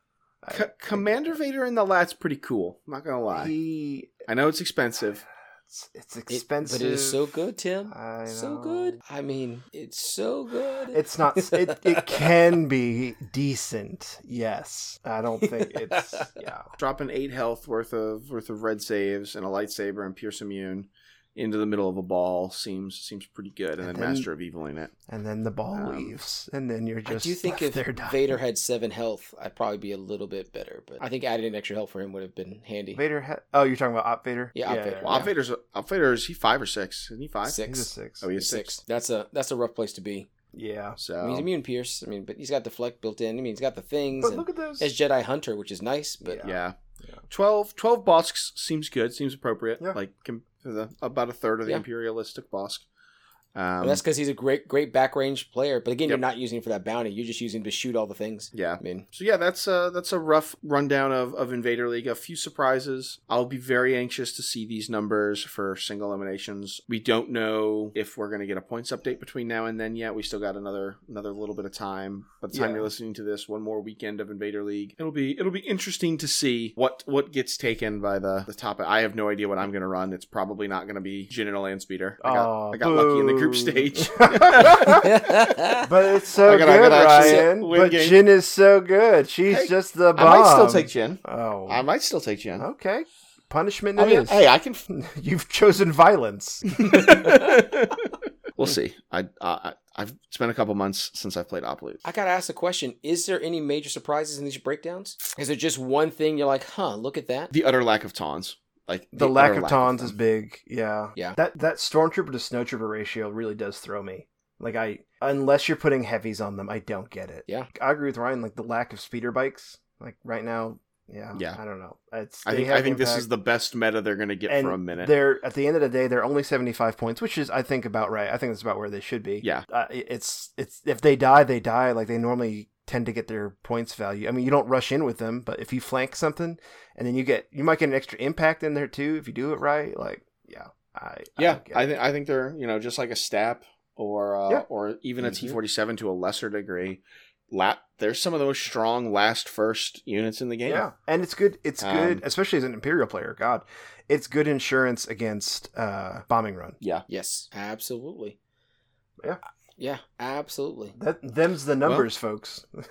I- Co- Commander Vader in the lat's pretty cool. I'm not gonna lie. He, I know it's expensive. It's, it's It- expensive, but it is so good, Tim. I So good. I mean, it's so good. It's not. It, it can be decent. Yes, I don't think it's. Yeah, Dropping eight health worth of worth of red saves and a lightsaber and pierce immune into the middle of a ball seems seems pretty good. And, And then, then- Master of Evil in it. and then the ball Um, leaves, and then you're just. I just. do think left if. Vader had seven health, I'd probably be a little bit better. But I think adding an extra health for him would have been handy. Vader. Ha- oh, you're talking about Op Vader. Yeah, Op Vader. Well, Yeah. Op Vader's Op Vader is he five or six? Isn't he five? Six. He's a six. Oh, he is Six. six. That's a that's a rough place to be. Yeah, So I mean, he's immune pierce. I mean, but he's got deflect built in. I mean, he's got the things. but look at those. as Jedi Hunter, which is nice, but Yeah. yeah. Yeah. 12, 12 Bossks seems good. Seems appropriate. Yeah. Like com- for the, about a third of the Yeah. imperialistic Bossk. And Um, that's because he's a great great back range player. But again, Yep. you're not using him for that bounty. You're just using him to shoot all the things. yeah. I mean, So yeah, that's uh that's a rough rundown of, of Invader League. A few surprises. I'll be very anxious to see these numbers for single eliminations. We don't know if we're gonna get a points update between now and then yet. We still got another another little bit of time. By the time Yeah. you're listening to this, one more weekend of Invader League. It'll be it'll be interesting to see what what gets taken by the the top. I have no idea what I'm gonna run. It's probably not gonna be Jyn and a land speeder. I got Aw, I got lucky in the group stage. But it's so I gotta- I good, gotta actually Ryan. But game. Jyn is so good. She's Hey, just the bomb. I might still take Jyn. Oh, I might still take Jyn. okay. Punishment I mean, is. hey, I can You've chosen violence. we'll see. I, I I've spent a couple months since I've played Oploot. I gotta ask the question: Is there any major surprises in these breakdowns? Is there just one thing you're like, huh? Look at that. The utter lack of tawns, like The lack of tons is big. Yeah. Yeah. That that stormtrooper to snowtrooper ratio really does throw me. Like I, unless you're putting heavies on them, I don't get it. Yeah. I agree with Ryan. Like the lack of speeder bikes. Like right now, yeah. Yeah. I don't know. It's. I think I think this is the best meta they're going to get and for a minute. They're at the end of the day, they're only seventy five points, which is I think about right. I think that's about where they should be. Yeah. uh, it's it's if they die, they die. Like they normally tend to get their points value. I mean, you don't rush in with them, but if you flank something, and then you get you might get an extra impact in there too if you do it right. Like yeah, I Yeah, don't I think I think they're you know just like a step or uh, Yeah. or even a Mhm. T forty seven to a lesser degree. la- there's some of those strong last first units in the game. Yeah, and it's good. It's good, Um, especially as an Imperial player. God, it's good insurance against uh, bombing run. Yeah. Yes, absolutely. Yeah. Yeah, absolutely. That them's the numbers, folks.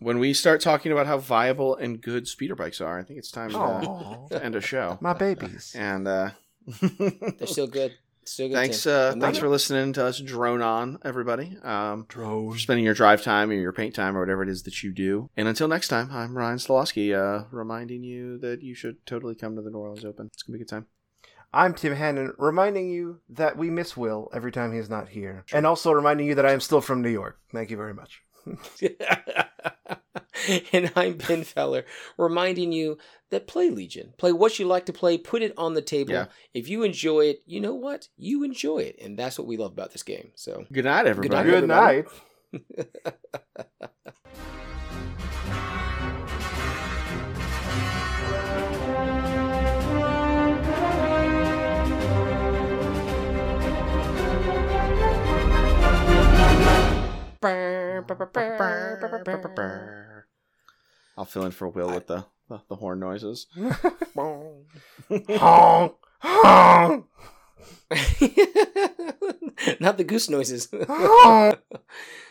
When we start talking about how viable and good speeder bikes are, I think it's time to, Aw, to end a show. my babies. And uh They're still good. Still good. thanks uh thanks for listening to us drone on everybody. Um Drone. for spending your drive time or your paint time or whatever it is that you do. And until next time, I'm Ryan Slawski, uh, reminding you that you should totally come to the New Orleans Open. It's gonna be a good time. I'm Tim Hannon, reminding you that we miss Will every time he's not here, and also reminding you that I am still from New York. Thank you very much. and I'm Ben Feller, reminding you that play Legion. Play what you like to play, put it on the table. Yeah. If you enjoy it, you know what? You enjoy it. And that's what we love about this game. So Good night, everybody. night, Good night. I'll fill in for Will with the, the, the horn noises. honk, honk, Not the goose noises. honk.